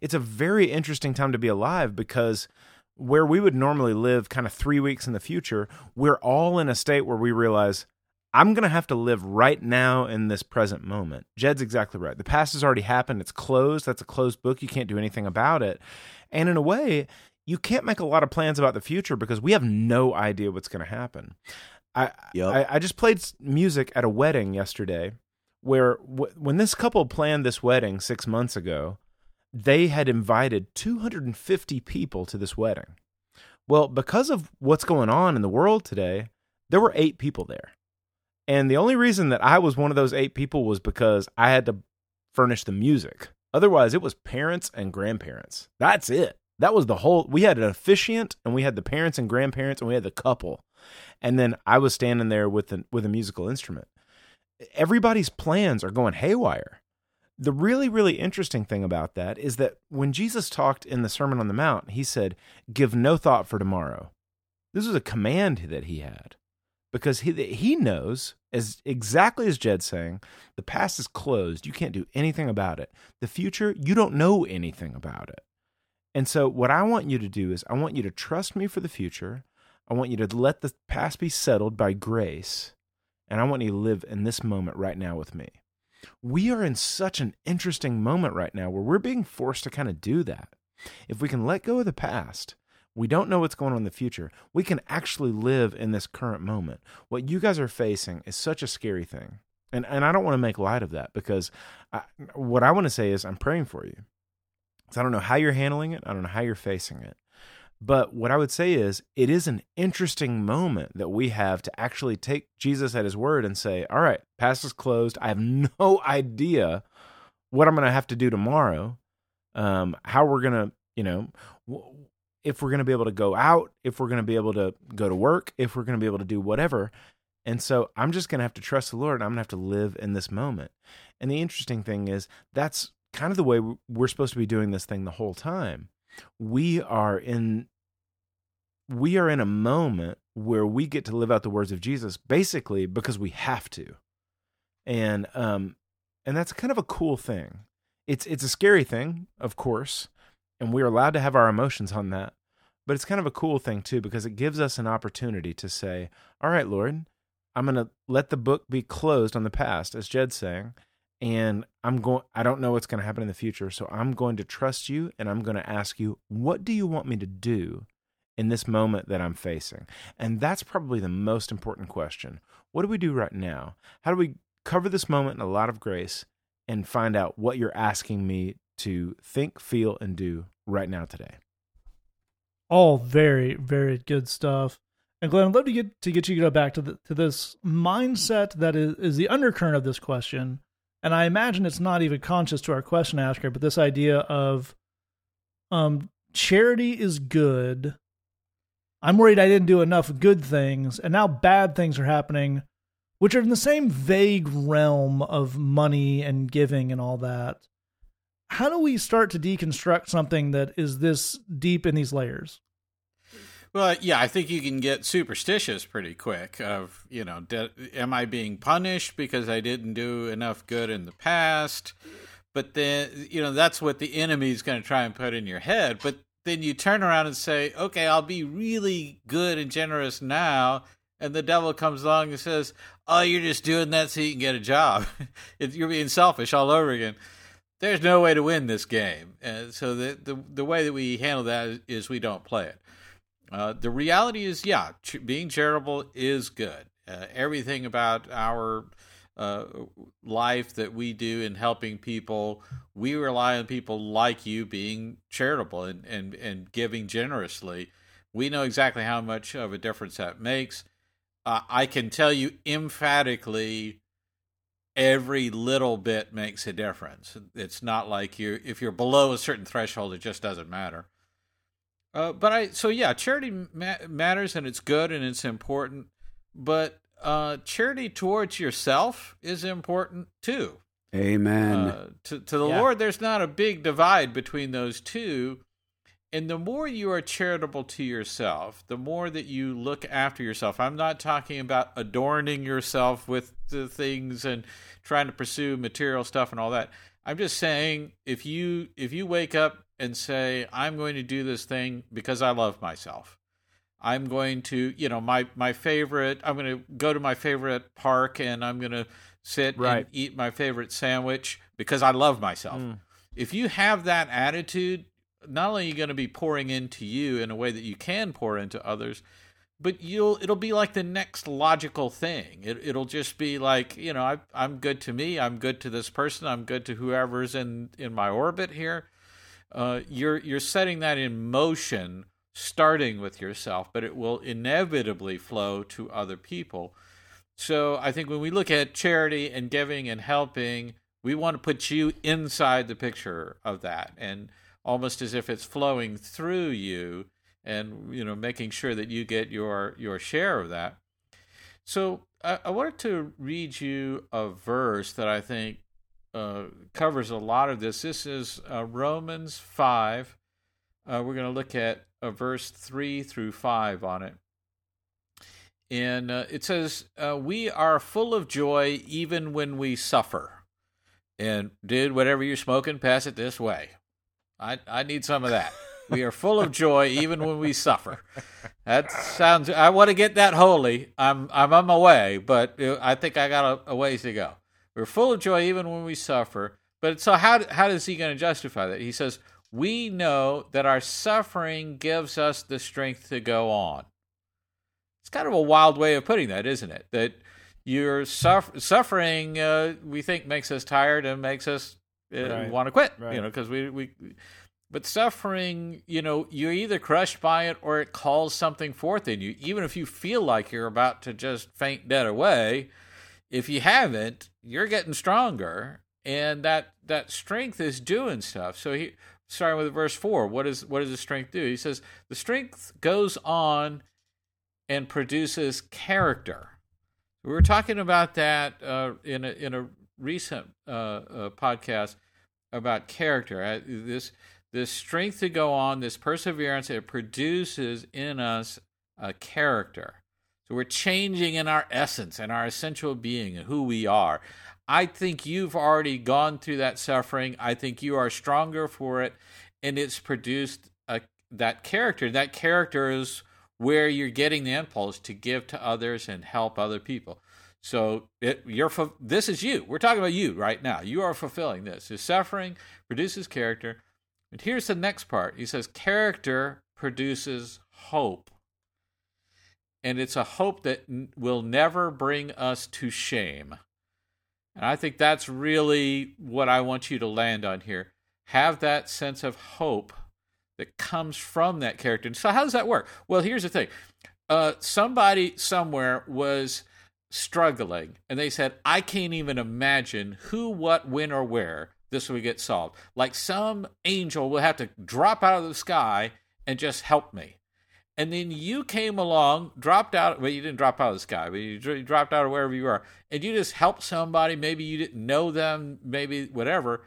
It's a very interesting time to be alive because where we would normally live kind of 3 weeks in the future, we're all in a state where we realize I'm going to have to live right now in this present moment. Jed's exactly right. The past has already happened. It's closed. That's a closed book. You can't do anything about it. And in a way, you can't make a lot of plans about the future because we have no idea what's going to happen. I, yep. I, I just played music at a wedding yesterday where w- when this couple planned this wedding six months ago, they had invited 250 people to this wedding. Well, because of what's going on in the world today, there were eight people there. And the only reason that I was one of those eight people was because I had to furnish the music. Otherwise, it was parents and grandparents. That's it. That was the whole. We had an officiant, and we had the parents and grandparents, and we had the couple and then I was standing there with a, with a musical instrument. Everybody's plans are going haywire. The really, really interesting thing about that is that when Jesus talked in the Sermon on the Mount, he said, Give no thought for tomorrow. This was a command that he had because he, he knows, as exactly as Jed's saying, the past is closed. You can't do anything about it. The future, you don't know anything about it. And so, what I want you to do is, I want you to trust me for the future. I want you to let the past be settled by grace. And I want you to live in this moment right now with me. We are in such an interesting moment right now where we're being forced to kind of do that. If we can let go of the past, we don't know what's going on in the future. We can actually live in this current moment. What you guys are facing is such a scary thing. And, and I don't want to make light of that because I, what I want to say is I'm praying for you. So I don't know how you're handling it. I don't know how you're facing it. But what I would say is, it is an interesting moment that we have to actually take Jesus at his word and say, All right, past is closed. I have no idea what I'm going to have to do tomorrow, um, how we're going to, you know, if we're going to be able to go out, if we're going to be able to go to work, if we're going to be able to do whatever. And so I'm just going to have to trust the Lord and I'm going to have to live in this moment. And the interesting thing is, that's kind of the way we're supposed to be doing this thing the whole time we are in we are in a moment where we get to live out the words of Jesus basically because we have to. And um and that's kind of a cool thing. It's it's a scary thing, of course, and we're allowed to have our emotions on that. But it's kind of a cool thing too because it gives us an opportunity to say, "All right, Lord, I'm going to let the book be closed on the past," as Jed's saying, and I'm going I don't know what's going to happen in the future, so I'm going to trust you and I'm going to ask you, what do you want me to do in this moment that I'm facing? And that's probably the most important question. What do we do right now? How do we cover this moment in a lot of grace and find out what you're asking me to think, feel and do right now today? All very very good stuff. And Glenn, I'd love to get to get you to go back to the, to this mindset that is, is the undercurrent of this question and I imagine it's not even conscious to our question asker, but this idea of um, charity is good. I'm worried I didn't do enough good things, and now bad things are happening, which are in the same vague realm of money and giving and all that. How do we start to deconstruct something that is this deep in these layers? Well, yeah, I think you can get superstitious pretty quick. Of you know, de- am I being punished because I didn't do enough good in the past? But then you know that's what the enemy is going to try and put in your head. But then you turn around and say, "Okay, I'll be really good and generous now." And the devil comes along and says, "Oh, you're just doing that so you can get a job. you're being selfish all over again." There's no way to win this game. And so the, the the way that we handle that is we don't play it. Uh, the reality is, yeah, ch- being charitable is good. Uh, everything about our uh, life that we do in helping people, we rely on people like you being charitable and, and, and giving generously. We know exactly how much of a difference that makes. Uh, I can tell you emphatically every little bit makes a difference. It's not like you if you're below a certain threshold, it just doesn't matter. Uh, but I so yeah, charity ma- matters and it's good and it's important, but uh, charity towards yourself is important too. Amen. Uh, to to the Yeah. Lord, there's not a big divide between those two. And the more you are charitable to yourself, the more that you look after yourself. I'm not talking about adorning yourself with the things and trying to pursue material stuff and all that. I'm just saying if you if you wake up and say I'm going to do this thing because I love myself. I'm going to, you know, my my favorite. I'm going to go to my favorite park and I'm going to sit Right. and eat my favorite sandwich because I love myself. Mm. If you have that attitude, not only are you going to be pouring into you in a way that you can pour into others, but you'll it'll be like the next logical thing. It, it'll just be like you know I, I'm good to me. I'm good to this person. I'm good to whoever's in in my orbit here. Uh, you're you're setting that in motion, starting with yourself, but it will inevitably flow to other people. So I think when we look at charity and giving and helping, we want to put you inside the picture of that, and almost as if it's flowing through you, and you know making sure that you get your your share of that. So I, I wanted to read you a verse that I think uh, covers a lot of this. This is uh, Romans 5. Uh, we're going to look at uh, verse 3 through 5 on it. And uh, it says, We are full of joy even when we suffer. And, dude, whatever you're smoking, pass it this way. I, I need some of that. We are full of joy even when we suffer. That sounds. I want to get that holy. I'm I'm on my way, but I think I got a, a ways to go. We're full of joy even when we suffer. But so how how is he going to justify that? He says, "We know that our suffering gives us the strength to go on." It's kind of a wild way of putting that, isn't it? That your suff- suffering, uh, we think, makes us tired and makes us uh, Right. want to quit. Right. You know, because we we. But suffering, you know, you're either crushed by it or it calls something forth in you. Even if you feel like you're about to just faint dead away, if you haven't, you're getting stronger, and that that strength is doing stuff. So he starting with verse four. What is what does the strength do? He says the strength goes on and produces character. We were talking about that uh, in a in a recent uh, uh, podcast about character. Uh, this this strength to go on, this perseverance, it produces in us a character. So we're changing in our essence and our essential being and who we are. I think you've already gone through that suffering. I think you are stronger for it, and it's produced a, that character. That character is where you're getting the impulse to give to others and help other people. So it, you're this is you. We're talking about you right now. You are fulfilling this. Your suffering produces character. And here's the next part. He says character produces hope. And it's a hope that n- will never bring us to shame. And I think that's really what I want you to land on here. Have that sense of hope that comes from that character. And so, how does that work? Well, here's the thing uh, somebody somewhere was struggling, and they said, I can't even imagine who, what, when, or where this would get solved. Like some angel will have to drop out of the sky and just help me. And then you came along, dropped out. Well, you didn't drop out of the sky, but you dr- dropped out of wherever you are, and you just helped somebody. Maybe you didn't know them, maybe whatever.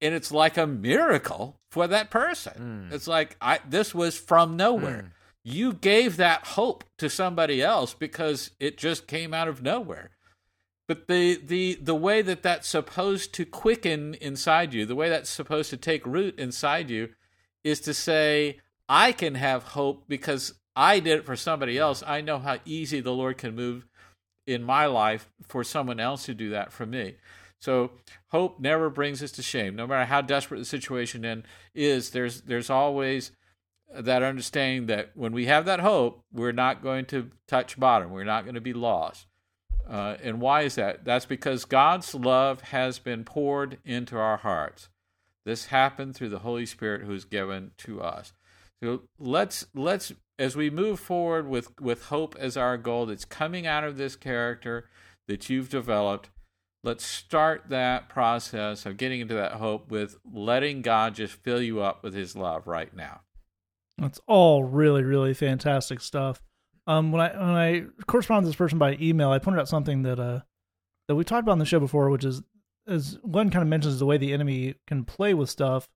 And it's like a miracle for that person. Mm. It's like I this was from nowhere. Mm. You gave that hope to somebody else because it just came out of nowhere. But the the the way that that's supposed to quicken inside you, the way that's supposed to take root inside you, is to say, I can have hope because I did it for somebody else. I know how easy the Lord can move in my life for someone else to do that for me. So hope never brings us to shame. No matter how desperate the situation is, there's there's always that understanding that when we have that hope, we're not going to touch bottom. We're not going to be lost. Uh, and why is that? That's because God's love has been poured into our hearts. This happened through the Holy Spirit who's given to us. So let's let's as we move forward with with hope as our goal that's coming out of this character that you've developed, let's start that process of getting into that hope with letting God just fill you up with his love right now. That's all really, really fantastic stuff. Um, when I when I corresponded with this person by email, I pointed out something that uh that we talked about on the show before, which is as Glenn kind of mentions the way the enemy can play with stuff.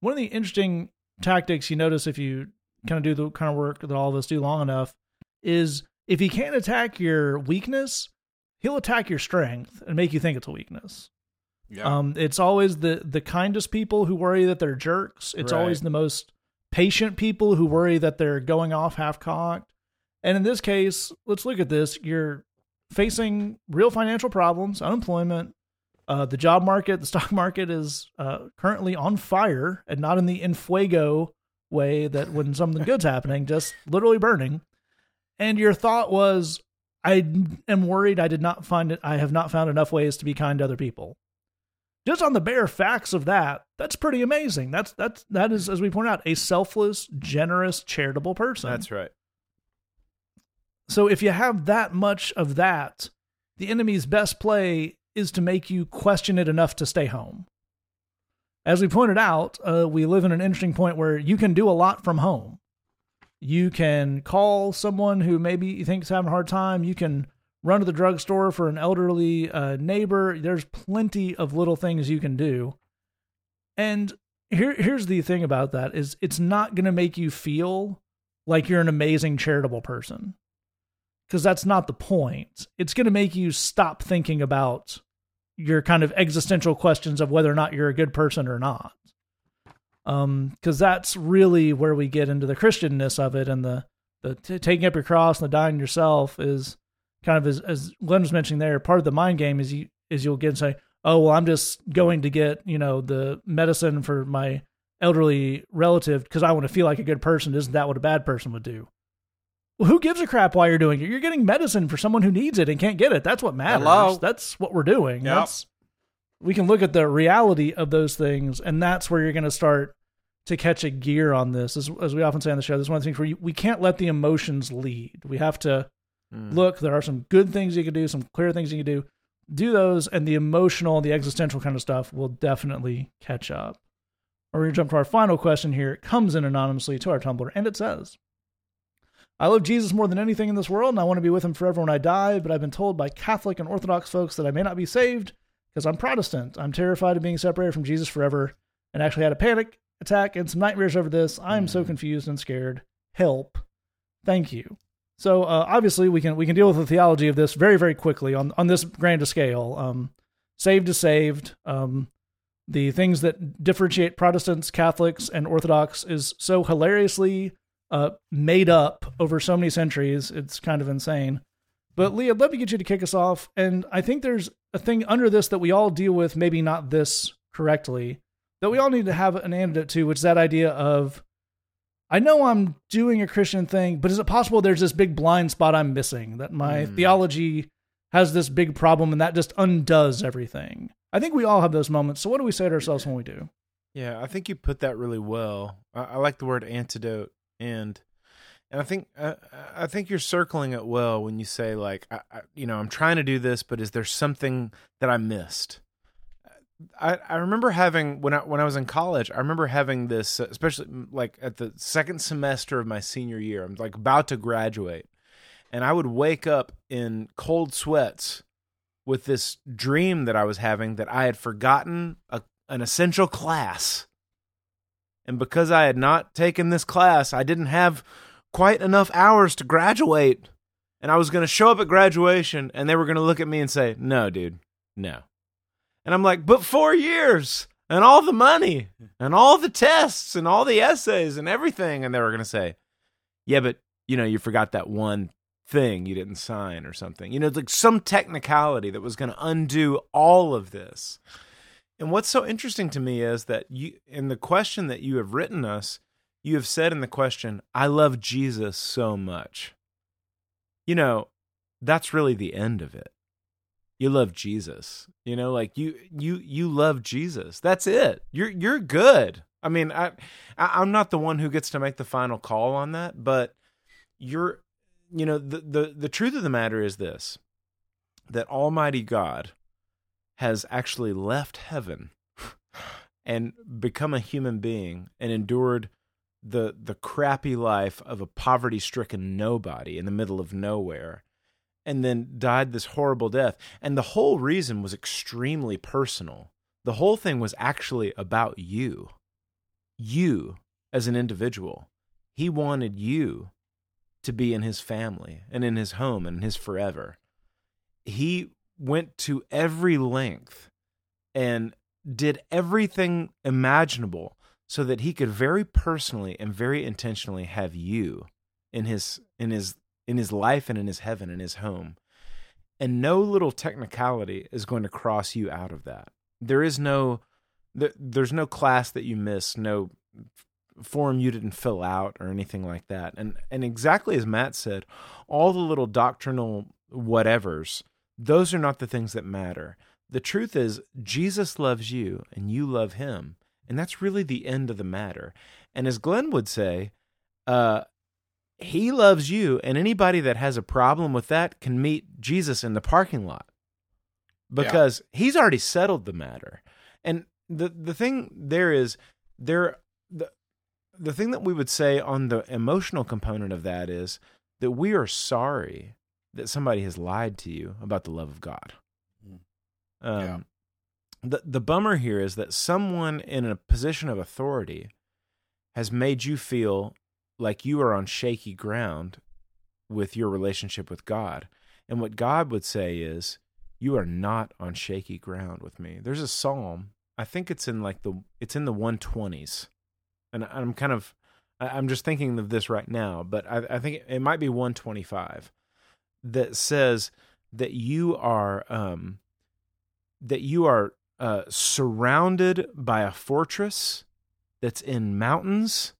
One of the interesting tactics you notice if you kind of do the kind of work that all of us do long enough is if he can't attack your weakness, he'll attack your strength and make you think it's a weakness. Yeah. Um, it's always the the kindest people who worry that they're jerks. It's Right. always the most patient people who worry that they're going off half cocked. And in this case, let's look at this. You're facing real financial problems, unemployment. Uh, the job market, the stock market is uh, currently on fire, and not in the infuego way that when something good's happening, just literally burning. And your thought was, I am worried I did not find it. I have not found enough ways to be kind to other people. Just on the bare facts of that, that's pretty amazing. That's that's that is, as we point out, a selfless, generous, charitable person. That's right. So if you have that much of that, the enemy's best play is to make you question it enough to stay home. As we pointed out, uh, we live in an interesting point where you can do a lot from home. You can call someone who maybe you think is having a hard time. You can run to the drugstore for an elderly uh, neighbor. There's plenty of little things you can do. And here, here's the thing about that is it's not going to make you feel like you're an amazing charitable person because that's not the point. It's going to make you stop thinking about your kind of existential questions of whether or not you're a good person or not. Um, because that's really where we get into the Christianness of it, and the the t- taking up your cross and the dying yourself is kind of as as Glenn was mentioning there. Part of the mind game is you is you'll get and say, oh well, I'm just going to get you know the medicine for my elderly relative because I want to feel like a good person. Isn't that what a bad person would do? Well, who gives a crap why you're doing it? You're getting medicine for someone who needs it and can't get it. That's what matters. Hello? That's what we're doing. Yep. That's we can look at the reality of those things, and that's where you're going to start to catch a gear on this. As, as we often say on the show, this is one of the things where you, we can't let the emotions lead. We have to Mm. look. There are some good things you can do, some clear things you can do. Do those, and the emotional, the existential kind of stuff will definitely catch up. We're going to jump to our final question here. It comes in anonymously to our Tumblr, and it says, I love Jesus more than anything in this world, and I want to be with him forever when I die, but I've been told by Catholic and Orthodox folks that I may not be saved because I'm Protestant. I'm terrified of being separated from Jesus forever and actually had a panic attack and some nightmares over this. I'm so confused and scared. Help. Thank you. So uh, obviously we can we can deal with the theology of this very very quickly on on this grand scale. Um, saved is saved. Um, the things that differentiate Protestants, Catholics, and Orthodox is so hilariously uh, made up over so many centuries. It's kind of insane. But Lee, I'd love to get you to kick us off. And I think there's a thing under this that we all deal with, maybe not this correctly, that we all need to have an antidote to, which is that idea of I know I'm doing a Christian thing, but is it possible there's this big blind spot I'm missing? That my Hmm. theology has this big problem and that just undoes everything. I think we all have those moments. So what do we say to ourselves when we do? Yeah, I think you put that really well. I, I like the word antidote, and and I think uh, I think you're circling it well when you say like, I, I, you know, I'm trying to do this, but is there something that I missed? I, I remember having when I when I was in college, I remember having this, uh, especially mm, like at the second semester of my senior year. I'm like about to graduate, and I would wake up in cold sweats with this dream that I was having that I had forgotten a, an essential class. And because I had not taken this class, I didn't have quite enough hours to graduate. And I was going to show up at graduation and they were going to look at me and say, No, dude, no. And I'm like, But four years and all the money and all the tests and all the essays and everything. And they were going to say, Yeah, but you know, you forgot that one thing you didn't sign or something. You know, like some technicality that was going to undo all of this. And what's so interesting to me is that you, in the question that you have written us, you have said in the question, I love Jesus so much. You know, that's really the end of it. you love Jesus. You know, like you you you love Jesus. That's it. You're you're good. I mean, I, I'm not the one who gets to make the final call on that, but you're you know, the the the truth of the matter is this that almighty God has actually left heaven and become a human being and endured the the crappy life of a poverty stricken nobody in the middle of nowhere and then died this horrible death. And the whole reason was extremely personal. The whole thing was actually about you. You as an individual. He wanted you to be in his family and in his home and his forever. He went to every length and did everything imaginable so that he could very personally and very intentionally have you in his in his in his life and in his heaven in his home. And no little technicality is going to cross you out of that. There is no there's no class that you miss no form you didn't fill out or anything like that. And and exactly as Matt said all the little doctrinal whatevers those are not the things that matter the truth is Jesus loves you and you love him and that's really the end of the matter. And as Glenn would say, uh, he loves you, and anybody that has a problem with that can meet Jesus in the parking lot because yeah. he's already settled the matter. And the the thing there is there the the thing that we would say on the emotional component of that is that we are sorry that somebody has lied to you about the love of God. Mm. Um, yeah the the bummer here is that someone in a position of authority has made you feel like you are on shaky ground with your relationship with God. And what God would say is, you are not on shaky ground with me. There's a psalm, I think it's in like the it's in the 120s. And I'm kind of I'm just thinking of this right now, but I, I think it might be 125 that says that you are um that you are uh, surrounded by a fortress that's in mountains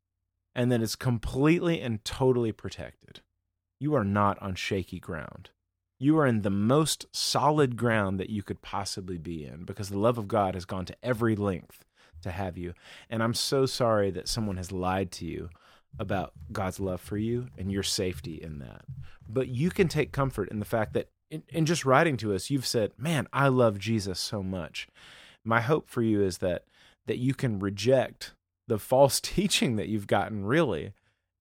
and that is completely and totally protected. You are not on shaky ground. You are in the most solid ground that you could possibly be in because the love of God has gone to every length to have you. And I'm so sorry that someone has lied to you about God's love for you and your safety in that. But you can take comfort in the fact that in, in just writing to us, you've said, "Man, I love Jesus so much." My hope for you is that that you can reject the false teaching that you've gotten, really,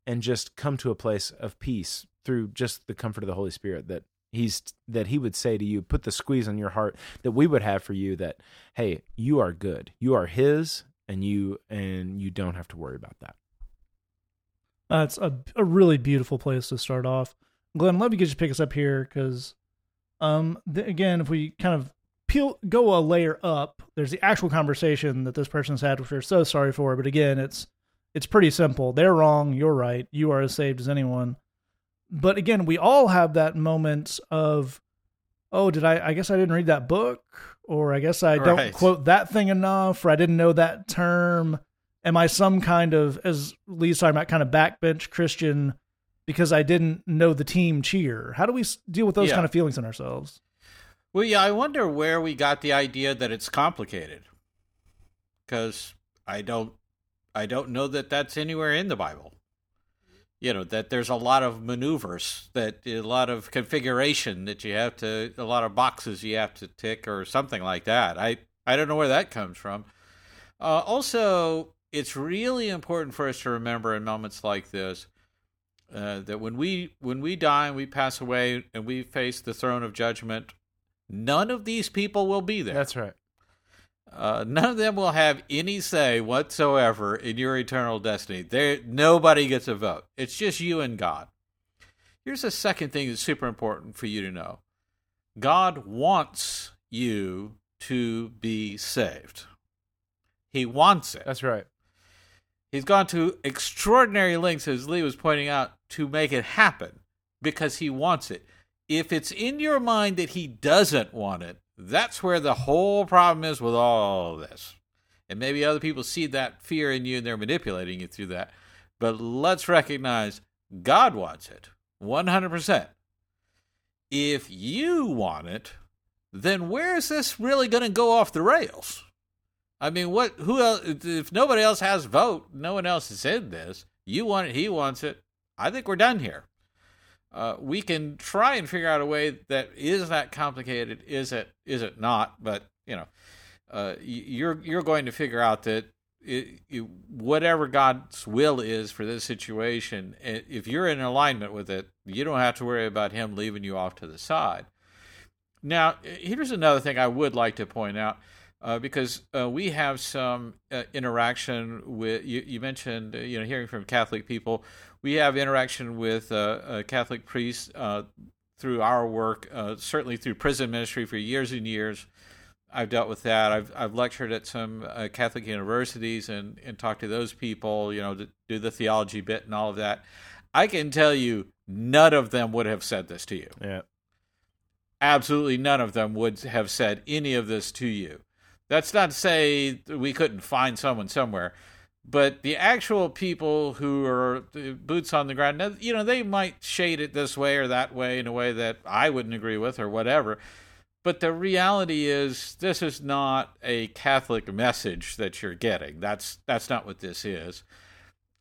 and just come to a place of peace through just the comfort of the Holy Spirit. That he's that he would say to you, put the squeeze on your heart that we would have for you. That hey, you are good, you are His, and you and you don't have to worry about that. That's a a really beautiful place to start off. Glenn, let me get you pick us up here because um, th- again, if we kind of peel go a layer up, there's the actual conversation that this person's had, which we're so sorry for. But again, it's it's pretty simple. They're wrong. You're right. You are as saved as anyone. But again, we all have that moment of, oh, did I? I guess I didn't read that book, or I guess I don't right. quote that thing enough, or I didn't know that term. Am I some kind of, as Lee's talking about, kind of backbench Christian because I didn't know the team cheer. How do we deal with those yeah. kind of feelings in ourselves? Well, yeah, I wonder where we got the idea that it's complicated. Cuz I don't I don't know that that's anywhere in the Bible. You know, that there's a lot of maneuvers, that a lot of configuration that you have to a lot of boxes you have to tick or something like that. I I don't know where that comes from. Uh, also, it's really important for us to remember in moments like this uh, that when we when we die and we pass away and we face the throne of judgment, none of these people will be there. That's right. Uh, none of them will have any say whatsoever in your eternal destiny. There, nobody gets a vote. It's just you and God. Here's a second thing that's super important for you to know: God wants you to be saved. He wants it. That's right. He's gone to extraordinary lengths, as Lee was pointing out, to make it happen because he wants it. If it's in your mind that he doesn't want it, that's where the whole problem is with all this. And maybe other people see that fear in you and they're manipulating you through that. But let's recognize God wants it 100%. If you want it, then where is this really going to go off the rails? I mean, what? Who else? If nobody else has vote, no one else is in this. You want it, he wants it. I think we're done here. Uh, we can try and figure out a way that is that complicated. Is it? Is it not? But you know, uh, you're you're going to figure out that it, it, whatever God's will is for this situation, if you're in alignment with it, you don't have to worry about Him leaving you off to the side. Now, here's another thing I would like to point out. Uh, because uh, we have some uh, interaction with you, you mentioned uh, you know hearing from Catholic people. We have interaction with uh, Catholic priests uh, through our work, certainly through prison ministry for years and years. I've dealt with that. I've I've lectured at some Catholic universities and and talked to those people. You know, do the theology bit and all of that. I can tell you, none of them would have said this to you. Yeah. Absolutely none of them would have said any of this to you. That's not to say we couldn't find someone somewhere, but the actual people who are uh, boots on the ground, you know, they might shade it this way or that way in a way that I wouldn't agree with or whatever. But the reality is, this is not a Catholic message that you're getting. That's that's not what this is.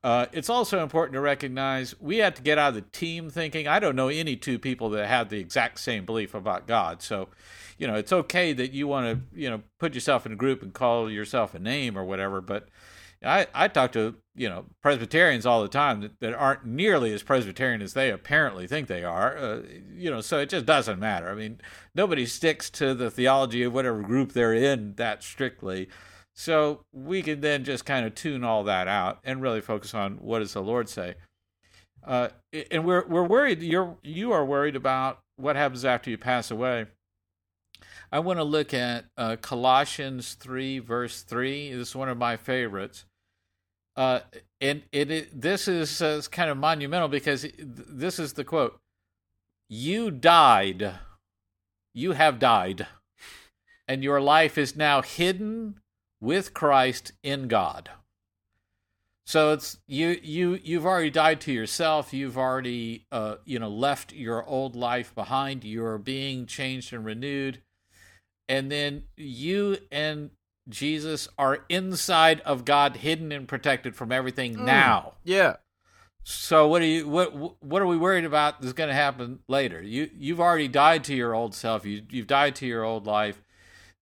Uh, it's also important to recognize we have to get out of the team thinking. I don't know any two people that have the exact same belief about God. So, you know, it's okay that you want to, you know, put yourself in a group and call yourself a name or whatever. But I, I talk to, you know, Presbyterians all the time that, that aren't nearly as Presbyterian as they apparently think they are. Uh, you know, so it just doesn't matter. I mean, nobody sticks to the theology of whatever group they're in that strictly. So we can then just kind of tune all that out and really focus on what does the Lord say. Uh, and we're we're worried. You're you are worried about what happens after you pass away. I want to look at uh, Colossians three verse three. This is one of my favorites. Uh, and it, it this is uh, kind of monumental because this is the quote: "You died, you have died, and your life is now hidden with Christ in God. So it's you you you've already died to yourself. You've already uh, you know left your old life behind. You're being changed and renewed, and then you and Jesus are inside of God, hidden and protected from everything mm. now. Yeah. So what are you what what are we worried about that's going to happen later? You you've already died to your old self. You you've died to your old life.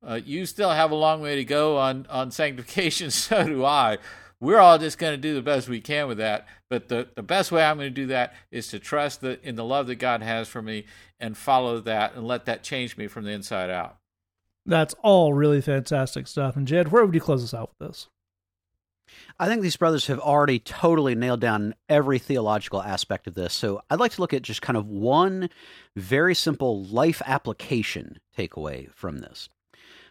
Uh, you still have a long way to go on on sanctification. So do I. We're all just going to do the best we can with that. But the, the best way I'm going to do that is to trust the, in the love that God has for me and follow that and let that change me from the inside out. That's all really fantastic stuff. And Jed, where would you close us out with this? I think these brothers have already totally nailed down every theological aspect of this. So I'd like to look at just kind of one very simple life application takeaway from this.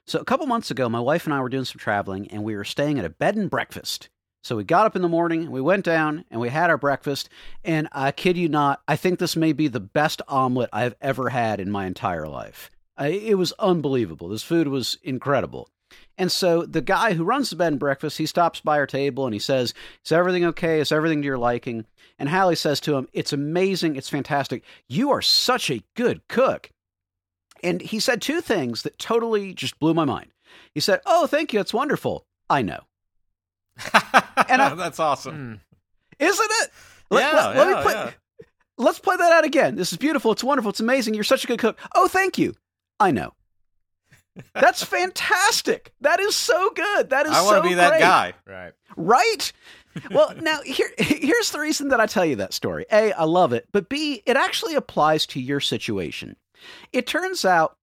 So a couple months ago, my wife and I were doing some traveling, and we were staying at a bed and breakfast. So we got up in the morning, we went down, and we had our breakfast. And I kid you not, I think this may be the best omelet I've ever had in my entire life. It was unbelievable. This food was incredible. And so the guy who runs the bed and breakfast, he stops by our table and he says, Is everything okay? Is everything to your liking? And Hallie says to him, It's amazing. It's fantastic. You are such a good cook. And he said two things that totally just blew my mind. He said, "Oh, thank you. It's wonderful. I know." and I, that's awesome, hmm. isn't it? Let, yeah, let, let yeah, play, yeah. Let's play that out again. This is beautiful. It's wonderful. It's amazing. You're such a good cook. Oh, thank you. I know. That's fantastic. That is so good. That is. So good. I want to be great. that guy. Right. Right. well, now here here's the reason that I tell you that story. A, I love it, but B, it actually applies to your situation. It turns out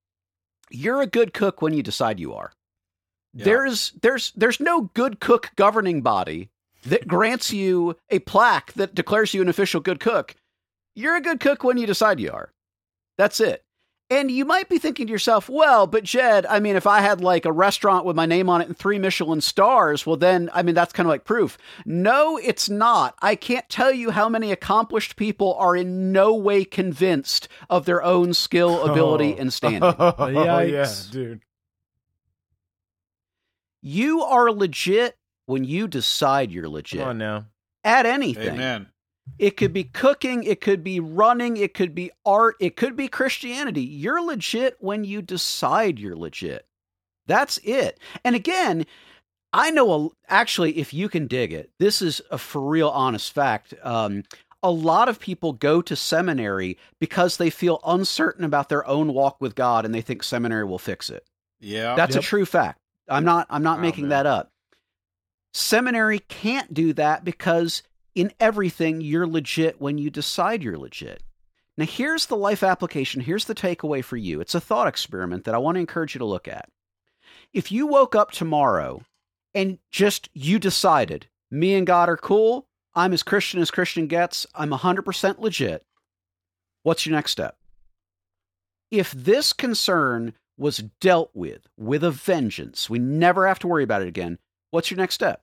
you're a good cook when you decide you are. Yeah. There's there's there's no good cook governing body that grants you a plaque that declares you an official good cook. You're a good cook when you decide you are. That's it. And you might be thinking to yourself, well, but Jed, I mean, if I had like a restaurant with my name on it and three Michelin stars, well, then, I mean, that's kind of like proof. No, it's not. I can't tell you how many accomplished people are in no way convinced of their own skill, oh. ability, oh. and standing. oh, yeah, dude. You are legit when you decide you're legit. Oh, no. At anything. Amen. It could be cooking, it could be running, it could be art, it could be Christianity. You're legit when you decide you're legit. That's it. And again, I know a, actually, if you can dig it, this is a for real honest fact. Um, a lot of people go to seminary because they feel uncertain about their own walk with God and they think seminary will fix it. Yeah. That's Yep. a true fact. I'm not I'm not Wow, making man. that up. Seminary can't do that because in everything you're legit when you decide you're legit. Now here's the life application, here's the takeaway for you. It's a thought experiment that I want to encourage you to look at. If you woke up tomorrow and just you decided, me and God are cool, I'm as Christian as Christian gets, I'm 100% legit. What's your next step? If this concern was dealt with with a vengeance, we never have to worry about it again. What's your next step?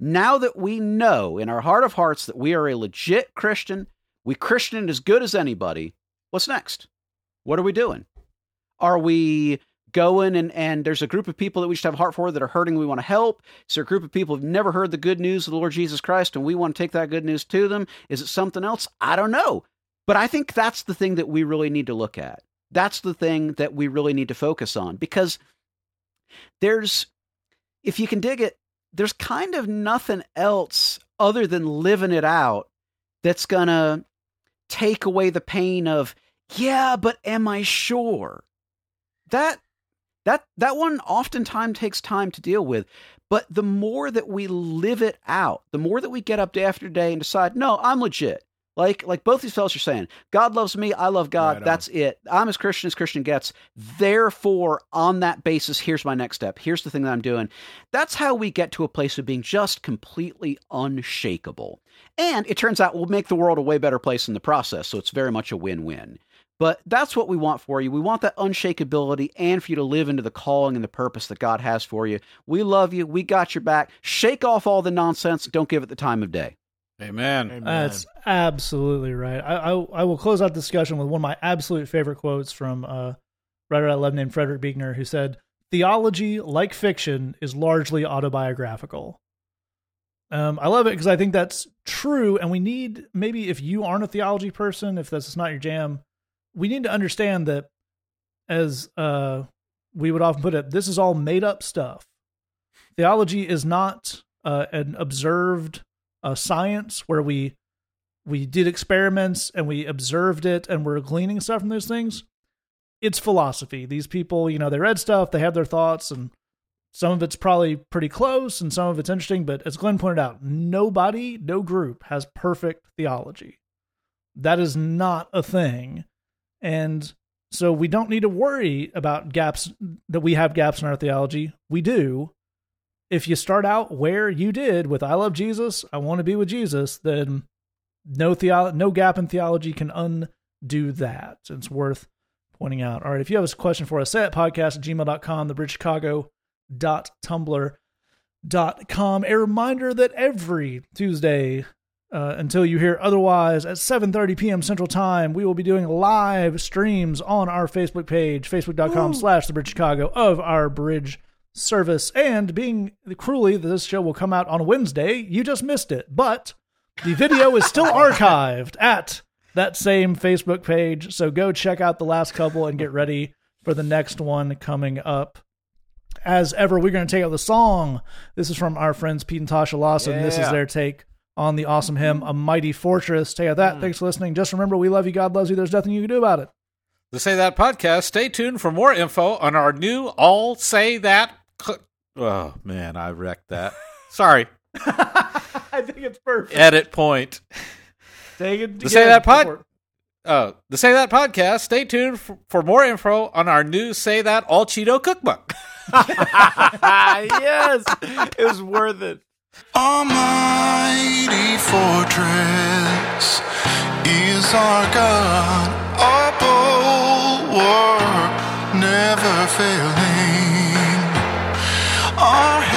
Now that we know in our heart of hearts that we are a legit Christian, we Christian as good as anybody, what's next? What are we doing? Are we going and, and there's a group of people that we just have heart for that are hurting we want to help? Is there a group of people who've never heard the good news of the Lord Jesus Christ and we want to take that good news to them? Is it something else? I don't know. But I think that's the thing that we really need to look at. That's the thing that we really need to focus on because there's, if you can dig it, there's kind of nothing else other than living it out that's going to take away the pain of, yeah, but am I sure? That that that one oftentimes takes time to deal with. But the more that we live it out, the more that we get up day after day and decide, no, I'm legit. Like like both these fellows are saying, God loves me, I love God, Right that's it. I'm as Christian as Christian gets. Therefore, on that basis, here's my next step. Here's the thing that I'm doing. That's how we get to a place of being just completely unshakable. And it turns out we'll make the world a way better place in the process. So it's very much a win win. But that's what we want for you. We want that unshakability and for you to live into the calling and the purpose that God has for you. We love you. We got your back. Shake off all the nonsense. Don't give it the time of day. Amen. Amen. That's absolutely right. I, I I will close out the discussion with one of my absolute favorite quotes from a writer I love named Frederick Buechner, who said, "Theology, like fiction, is largely autobiographical." Um, I love it because I think that's true, and we need maybe if you aren't a theology person, if that's not your jam, we need to understand that as uh, we would often put it, this is all made up stuff. Theology is not uh, an observed uh, science where we we did experiments and we observed it and we're gleaning stuff from those things. It's philosophy. These people, you know, they read stuff, they have their thoughts, and some of it's probably pretty close and some of it's interesting. But as Glenn pointed out, nobody, no group has perfect theology. That is not a thing. And so we don't need to worry about gaps that we have gaps in our theology. We do. If you start out where you did with I love Jesus, I want to be with Jesus, then no theo- no gap in theology can undo that. It's worth pointing out. All right, if you have a question for us, say it podcast at gmail.com, the bridge Chicago dot tumblr dot com. A reminder that every Tuesday uh, until you hear otherwise at 7.30 p.m. Central Time, we will be doing live streams on our Facebook page, facebook.com slash the bridge Chicago of our bridge service. And being cruelly that this show will come out on Wednesday, you just missed it. But the video is still archived at that same Facebook page. So go check out the last couple and get ready for the next one coming up. As ever, we're going to take out the song. This is from our friends Pete and Tasha Lawson. This is their take on the awesome hymn, A Mighty Fortress. Take out that. Mm. Thanks for listening. Just remember, we love you. God loves you. There's nothing you can do about it. The Say That podcast. Stay tuned for more info on our new All Say That. Cl- Oh, man, I wrecked that. Sorry. I think it's perfect. Edit point. Take it. The Say That pod. Oh, the Say That podcast. Stay tuned for, for more info on our new Say That All Cheeto cookbook. yes, it was worth it. Almighty fortress is our God, our bulwark, never failing. Our